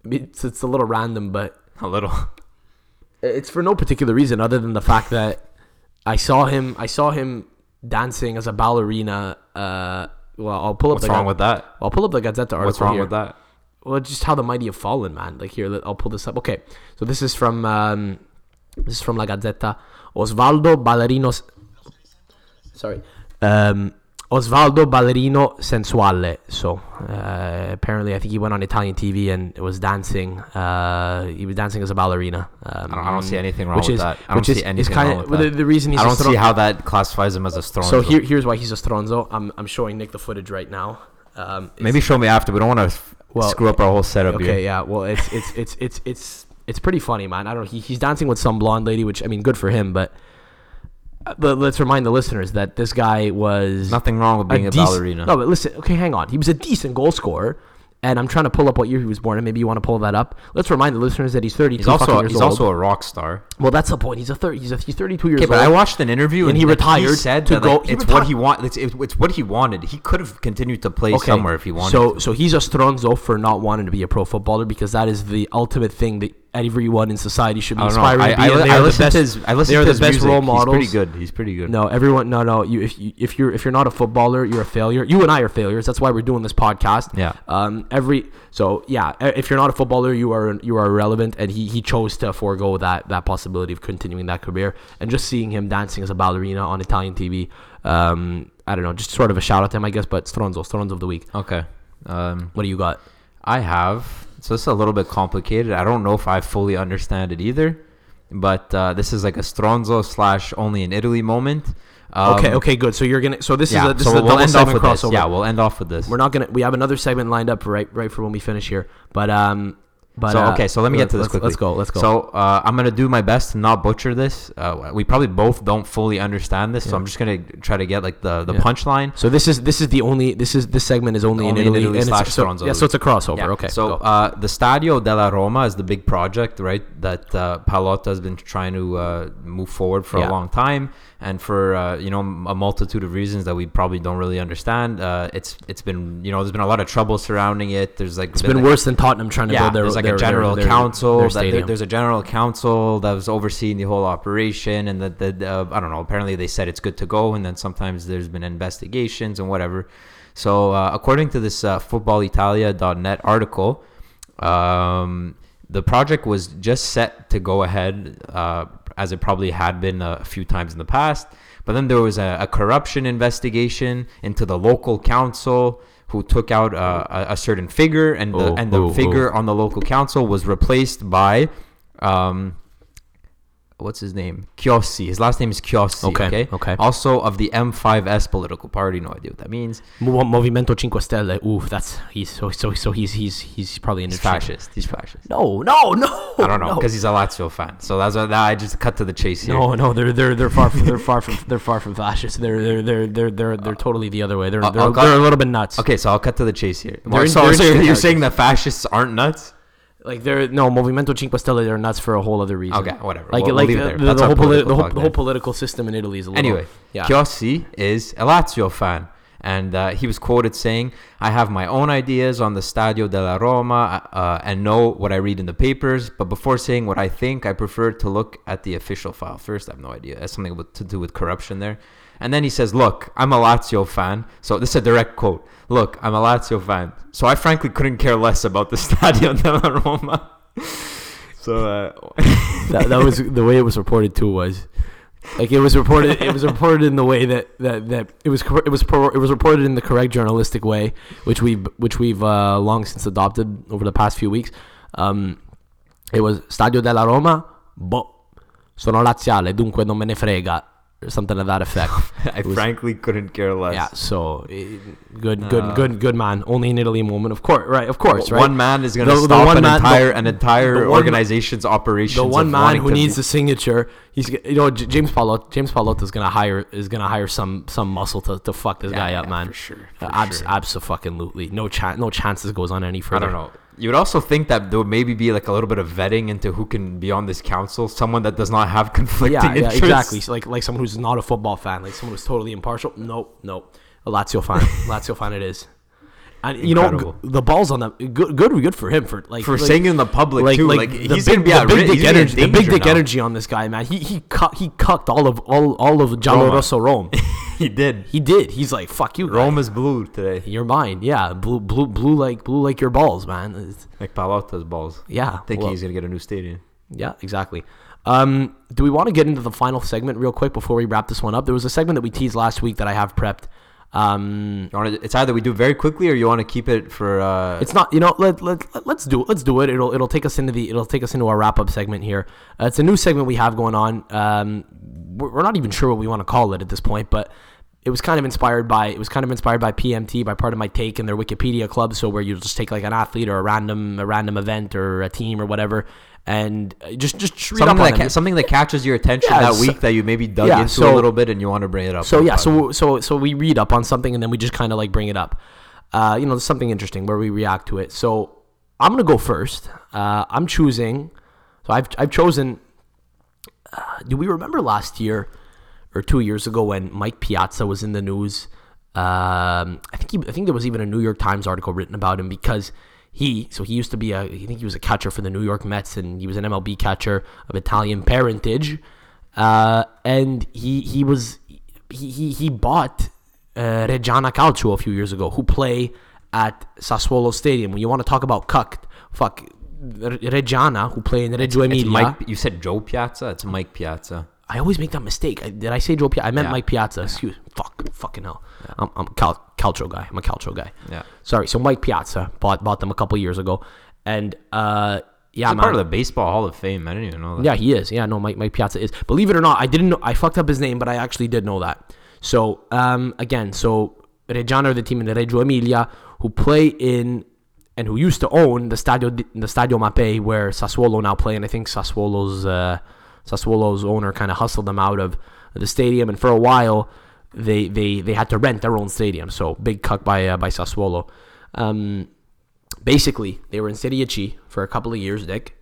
it's, it's a little random, but a little. [LAUGHS] it's for no particular reason other than the fact that I saw him. I saw him dancing as a ballerina. Uh, well, I'll pull up. What's the wrong Ga- with that? I'll pull up the Gazzetta article What's wrong here. with that? Well, just how the mighty have fallen, man. Like here, I'll pull this up. Okay, so this is from um, this is from La Gazzetta. Osvaldo Ballerinos. Sorry, um, Osvaldo Ballerino Sensuale. So uh, apparently, I think he went on Italian TV and was dancing. Uh, he was dancing as a ballerina. Um, I don't, I don't see anything wrong which with is, that. I don't is, see anything is kind wrong of with the, that. the reason he's I don't see how that classifies him as a stronzo. So here, here's why he's a stronzo. I'm, I'm showing Nick the footage right now. Um, maybe show me after. We don't want to Well, screw up our whole setup Okay, here. yeah. Well, it's it's it's it's it's it's pretty funny, man. I don't. know. He, he's dancing with some blonde lady, which I mean, good for him. But, but let's remind the listeners that this guy was Nothing wrong with being a, dec- ballerina. No, but listen. Okay, hang on. He was a decent goal scorer. And I'm trying to pull up what year he was born, and maybe you want to pull that up. Let's remind the listeners that he's 32 he's also years he's old. also a rock star. well, that's the point. He's a thir- he's a, he's 32 years Okay, but old. I watched an interview And and, he like, retired said to that, like, go- he it's what he want. It's, it- it's what he wanted. He could have continued to play somewhere if he wanted. So to. so he's a stronzo for not wanting to be a pro footballer because that is the ultimate thing that everyone in society should be I inspiring I, to be. I, and li- they I are the best- to his. I listen they are to the his best music. role He's pretty good. He's pretty good. No, everyone. No, no. You if you if you're if you're not a footballer, you're a failure. You and I are failures. That's why we're doing this podcast. Yeah. Um. Every so yeah. If you're not a footballer, you are you are irrelevant. And he he chose to forego that that possibility of continuing that career. And just seeing him dancing as a ballerina on Italian TV. Um. I don't know. Just sort of a shout out to him, I guess. But Stronzo, Stronzo of the week. Okay. Um, What do you got? I have. So this is a little bit complicated. I don't know if I fully understand it either. But uh, this is like a Stronzo slash only in Italy moment. Um, Okay. Okay. Good. So you're gonna. So this Yeah. is a this so is a we'll end off with this. crossover. Yeah, we'll end off with this. We're not gonna. We have another segment lined up right right for when we finish here. But um. But so uh, okay, so let me get to this let's- quickly. Let's go. Let's go. So uh, I'm gonna do my best to not butcher this. Uh, we probably both don't fully understand this, so I'm just gonna try to get like the the Yeah. punchline. So this is this is the only this is this segment is only, Only in in Italy, Italy and it's- slash so, yeah, so it's a crossover. Yeah. Okay, So uh, the Stadio della Roma is the big project, right? That uh, Pallotta has been trying to uh, move forward for Yeah. a long time, and for uh, you know a multitude of reasons that we probably don't really understand. Uh, it's it's been you know there's been a lot of trouble surrounding it. There's like it's been worse than Tottenham trying to yeah, build their there's like their, a general their, council. their that there- there's a general council that was overseeing the whole operation, and that the uh, I don't know. Apparently, they said it's good to go, and then sometimes there's been investigations and whatever. So, uh, according to this uh, FootballItalia.net article, um, the project was just set to go ahead, uh, as it probably had been a few times in the past. But then there was a, a corruption investigation into the local council who took out a, a certain figure, and the Oh, and the oh, oh. figure on the local council was replaced by, um, what's his name? Chiossi. His last name is Chiossi. Okay, Okay. okay. Also of the M5S political party. No idea what that means. Mo- Movimento Cinque Stelle. Ooh, that's he's so so so he's he's he's probably an He's fascist. He's fascist. No, no, no. I don't know no. because he's a Lazio fan. So that's what that I just cut to the chase here. No, no, they're they're they're far from they're far from they're far from fascist. They're they're they're they're they're they're uh, totally the other way. They're they're, cut- they're a little bit nuts. Okay, so I'll cut to the chase here. So so in- you're saying that fascists aren't nuts? Like they're no Movimento Cinque Stelle. They're nuts for a whole other reason. Okay, whatever. Like We'll- like we'll it the, the, the whole the whole the whole political system in Italy is a little. Anyway, yeah. Chiossi is a Lazio fan. And uh, he was quoted saying, I have my own ideas on the Stadio della Roma uh, and know what I read in the papers, but before saying what I think, I prefer to look at the official file first. I have no idea. That's something to do with corruption there. And then he says, Look, I'm a Lazio fan. So this is a direct quote. Look, I'm a Lazio fan. So I frankly couldn't care less about the [LAUGHS] Stadio della Roma. [LAUGHS] so, uh, [LAUGHS] that, that was the way it was reported too was like it was reported it was reported in the way that that, that it was it was it was reported in the correct journalistic way which we which we've uh, long since adopted over the past few weeks um it was Stadio della Roma boh sono laziale dunque non me ne frega or something to that effect [LAUGHS] [LAUGHS] I was- frankly couldn't care less. yeah so eh, good good good good man only in Italy moment of course right of course right One man is going to stop an man- entire the- an entire one ma- organization's operations. the one man who needs be- the signature, he's you know James Palot James Palot is gonna hire is gonna hire some some muscle to, to fuck this Yeah, guy yeah, up, man. for sure, Uh, for abs- sure. absolutely, no chance, no chances goes on any further. I don't know. You would also think that there would maybe be like a little bit of vetting into who can be on this council. Someone that does not have [LAUGHS] conflicting Yeah, yeah, interests. exactly. So like like someone who's not a football fan, like someone who's totally impartial. Nope, nope. A Lazio fan, [LAUGHS] Lazio fan it is. You know Incredible. g- the balls on that good, good, good for him for like For like, saying in the public too, like, the he's big, gonna be the big ri- dick he's gonna be in energy, the big dick now. energy on this guy, man. He he cu- he cucked all of all all of Giallo Roma. Rosso Rome. [LAUGHS] he did. He did. He's like, fuck you, guy. Rome is blue today, You're mine. Yeah, blue, blue, blue like blue like your balls, man. It's- like Pallotta's balls. yeah, Thinking well, he's gonna get a new stadium. yeah, exactly. Um, do we want to get into the final segment real quick before we wrap this one up? There was a segment that we teased last week that I have prepped. Um, You wanna, it's either we do it very quickly or you want to keep it for. Uh, it's not, you know, let, let, let, let's do it. Let's do it. It'll, it'll take us into the, it'll take us into our wrap up segment here. Uh, it's a new segment we have going on. Um, we're, we're not even sure what we want to call it at this point, but it was kind of inspired by, it was kind of inspired by PMT, by Pardon My Take in their Wikipedia club. So where you just take like an athlete or a random, a random event or a team or whatever, and uh, just, just read up something on that ca- something that catches your attention Yeah, that week that you maybe dug yeah, into so- a little bit and you want to bring it up. So yeah, so so so we read up on something and then we just kind of like bring it up. Uh, you know, something interesting where we react to it. So I'm gonna go first. Uh, I'm choosing. So I've I've chosen. Uh, do we remember last year or two years ago when Mike Piazza was in the news? Um, I think he, I think there was even a New York Times article written about him because he so he used to be a I think he was a catcher for the New York Mets and he was an MLB catcher of Italian parentage, uh, and he he was he he, he bought uh, Reggiana Calcio a few years ago, who play at Sassuolo Stadium. When you want to talk about cucked, fuck Reggiana, who play in Reggio It's Emilia. Mike, you said Joe Piazza. It's Mike Piazza. I always make that mistake. I, did I say Joe Piazza? I meant Yeah. Mike Piazza. Excuse. Fuck. Fucking hell. I'm, I'm a Cal, Calcio guy. I'm a Calcio guy. Yeah. Sorry. So Mike Piazza bought bought them a couple years ago, and uh, yeah, He's man. part of the Baseball Hall of Fame. I didn't even know that. Yeah, he is. Yeah, no, Mike Mike Piazza is. Believe it or not, I didn't know. I fucked up his name, but I actually did know that. So um, again, so Reggiana are the team in the Reggio Emilia who play in and who used to own the Stadio the Stadio Mapei where Sassuolo now play, and I think Sassuolo's uh, Sassuolo's owner kind of hustled them out of the stadium, and for a while they they they had to rent their own stadium. So big cuck by uh, by Sassuolo. Um, basically, they were in Serie C for a couple of years, Dick,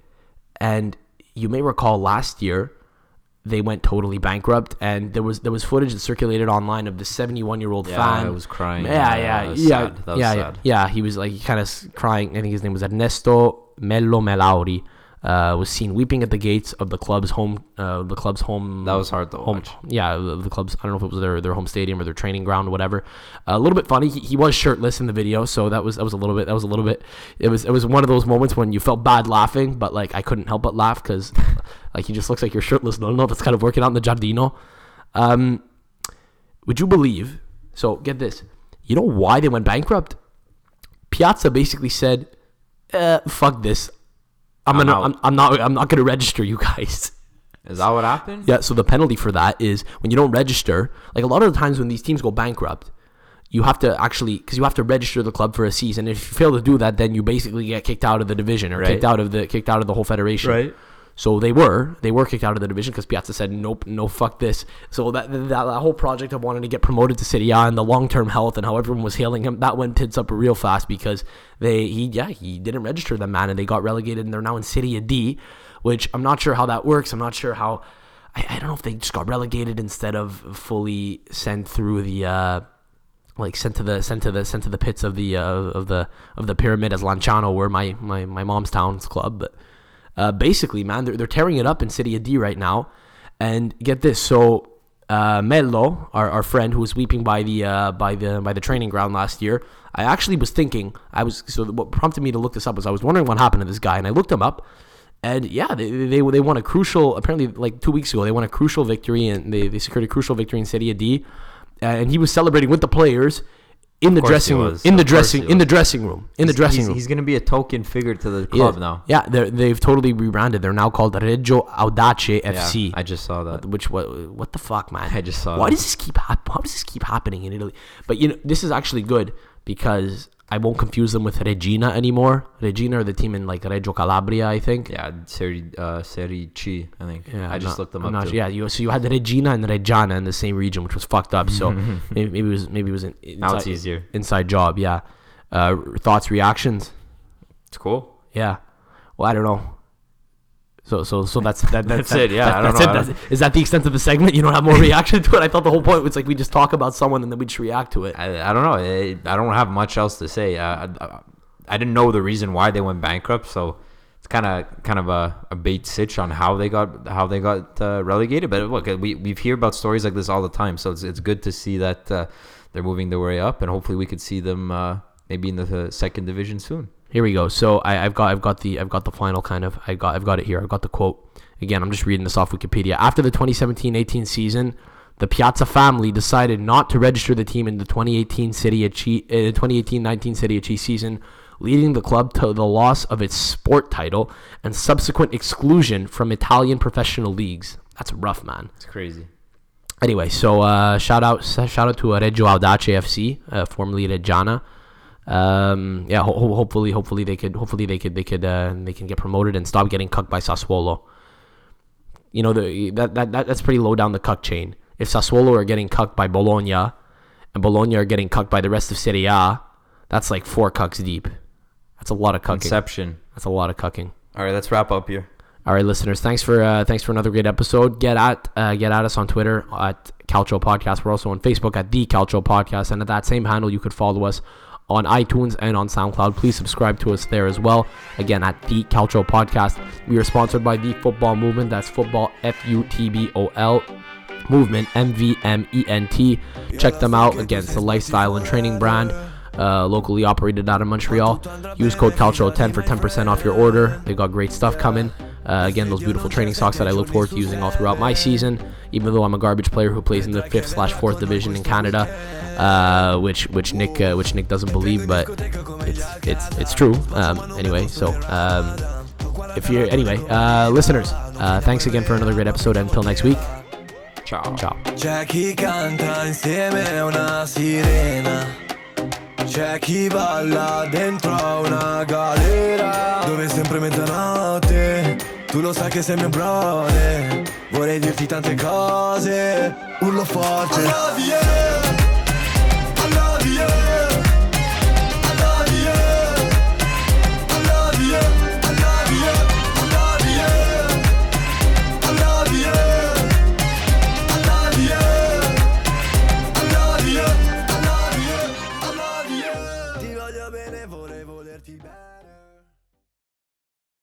and you may recall last year they went totally bankrupt, and there was there was footage that circulated online of the 71 year old Yeah, fan. I was crying. Yeah, Yeah, yeah, that was yeah, sad. That was yeah, sad. yeah. He was like kind of crying. I think his name was Ernesto Mello Melauri. Uh, was seen weeping at the gates of the club's home. Uh, the club's home. That was hard to home, watch. Yeah, the, the club's. I don't know if it was their, their home stadium or their training ground or whatever. a little bit funny. He, he was shirtless in the video, so that was that was a little bit. That was a little bit. It was it was one of those moments when you felt bad laughing, but like I couldn't help but laugh because [LAUGHS] like he just looks like you're shirtless. No, no, that's kind of working out in the Giardino. Um, would you believe? So get this. You know why they went bankrupt? Piazza basically said, eh, "Fuck this. I'm, I'm gonna. out." I'm, I'm not. I'm not gonna register you guys." Is that what happened? Yeah, so the penalty for that is when you don't register, like a lot of the times when these teams go bankrupt, you have to actually because you have to register the club for a season. If you fail to do that, then you basically get kicked out of the division or Right. kicked out of the kicked out of the whole federation. So they were they were kicked out of the division because Piazza said nope, no fuck this. So that, that that whole project of wanting to get promoted to Serie A and the long term health and how everyone was hailing him that went tits up real fast because they he yeah he didn't register them man and they got relegated and they're now in Serie D, which I'm not sure how that works. I'm not sure how. I, I don't know if they just got relegated instead of fully sent through the. Uh, like sent to the sent to the sent to the pits of the uh, of the of the pyramid as Lanciano, where my my my mom's town's club. But uh, basically, man, they're they're tearing it up in Serie D right now. And get this, so uh, Mello, our, our friend who was weeping by the uh, by the by the training ground last year, I actually was thinking I was so what prompted me to look this up was I was wondering what happened to this guy, and I looked him up. And yeah, they, they, they won a crucial, apparently like two weeks ago, they won a crucial victory and they, they secured a crucial victory in Serie D. And he was celebrating with the players in the dressing room. In the dressing in the dressing room. In the He's- dressing he's, room. He's going to be a token figure to the Yeah. club now. Yeah, they're, they've totally rebranded. They're now called Reggio Audace Yeah, FC. I just saw that. which what what the fuck, man? I just saw Why that. does this keep Why does this keep happening in Italy? But you know, this is actually good because I won't confuse them with Reggina anymore. Reggina are the team in like Reggio Calabria, I think. Yeah, Serie, uh, Serie C, I think. Yeah, I I'm just not- looked them I'm up not-. Yeah, you, so you had Reggina and Reggiana in the same region, which was fucked up. So [LAUGHS] maybe, maybe it was maybe it was an inside, Now it's easier. inside job. Yeah. Uh, thoughts, reactions. It's cool. Yeah. Well, I don't know. So so so that's that, That's that- it, yeah, that- I don't that's know. it. That's- is that the extent of the segment? You don't have more [LAUGHS] reaction to it. I thought the whole point was like we just talk about someone and then we just react to it. I, I don't know. I, I don't have much else to say. Uh, I, I didn't know the reason why they went bankrupt, so it's kind of kind of a, a bait sitch on how they got how they got uh, relegated. But look, we we hear about stories like this all the time, so it's it's good to see that uh, they're moving their way up, and hopefully we could see them uh, maybe in the uh, second division soon. Here we go. So I, I've got I've got the I've got the final kind of I got I've got it here. I've got the quote. Again, I'm just reading this off Wikipedia. After the 2017-18 season, the Piazza family decided not to register the team in the 2018 Serie C, uh, 2018-19 Serie C season, leading the club to the loss of its sport title and subsequent exclusion from Italian professional leagues. That's rough, man. It's crazy. Anyway, so uh, shout out shout out to Reggio Audace FC, uh, formerly Reggiana. Um, yeah, ho- hopefully, hopefully they could, hopefully they could, they could, uh, they can get promoted and stop getting cucked by Sassuolo. You know, the that, that, that that's pretty low down the cuck chain. If Sassuolo are getting cucked by Bologna, and Bologna are getting cucked by the rest of Serie A, that's like four cucks deep. That's a lot of cucking. Inception. That's a lot of cucking. All right, let's wrap up here. All right, listeners, thanks for uh, thanks for another great episode. Get at uh, get at us on Twitter at Calcio Podcast. We're also on Facebook at the Calcio Podcast, and at that same handle, you could follow us on iTunes and on SoundCloud. Please subscribe to us there as well. Again, at the Calcio Podcast. We are sponsored by the Football Movement. That's football F U T B O L movement M V M E N T. Check them out. Again, it's a lifestyle and training brand. Uh, locally operated out of Montreal. Use code Calcio10 for 10% off your order. They got great stuff coming. Uh, again, those beautiful training socks that I look forward to using all throughout my season. Even though I'm a garbage player who plays in the fifth slash fourth division in Canada, uh, which which Nick uh, which Nick doesn't believe, but it's it's it's true. Um, anyway, so um, if you're anyway, uh, listeners, uh, thanks again for another great episode. Until next week, ciao. Ciao. C'è chi canta insieme a una sirena. C'è chi balla dentro a una galera Dove è sempre mezzanotte Tu lo sai che sei mio brother Vorrei dirti tante cose Urlo forte oh, yeah.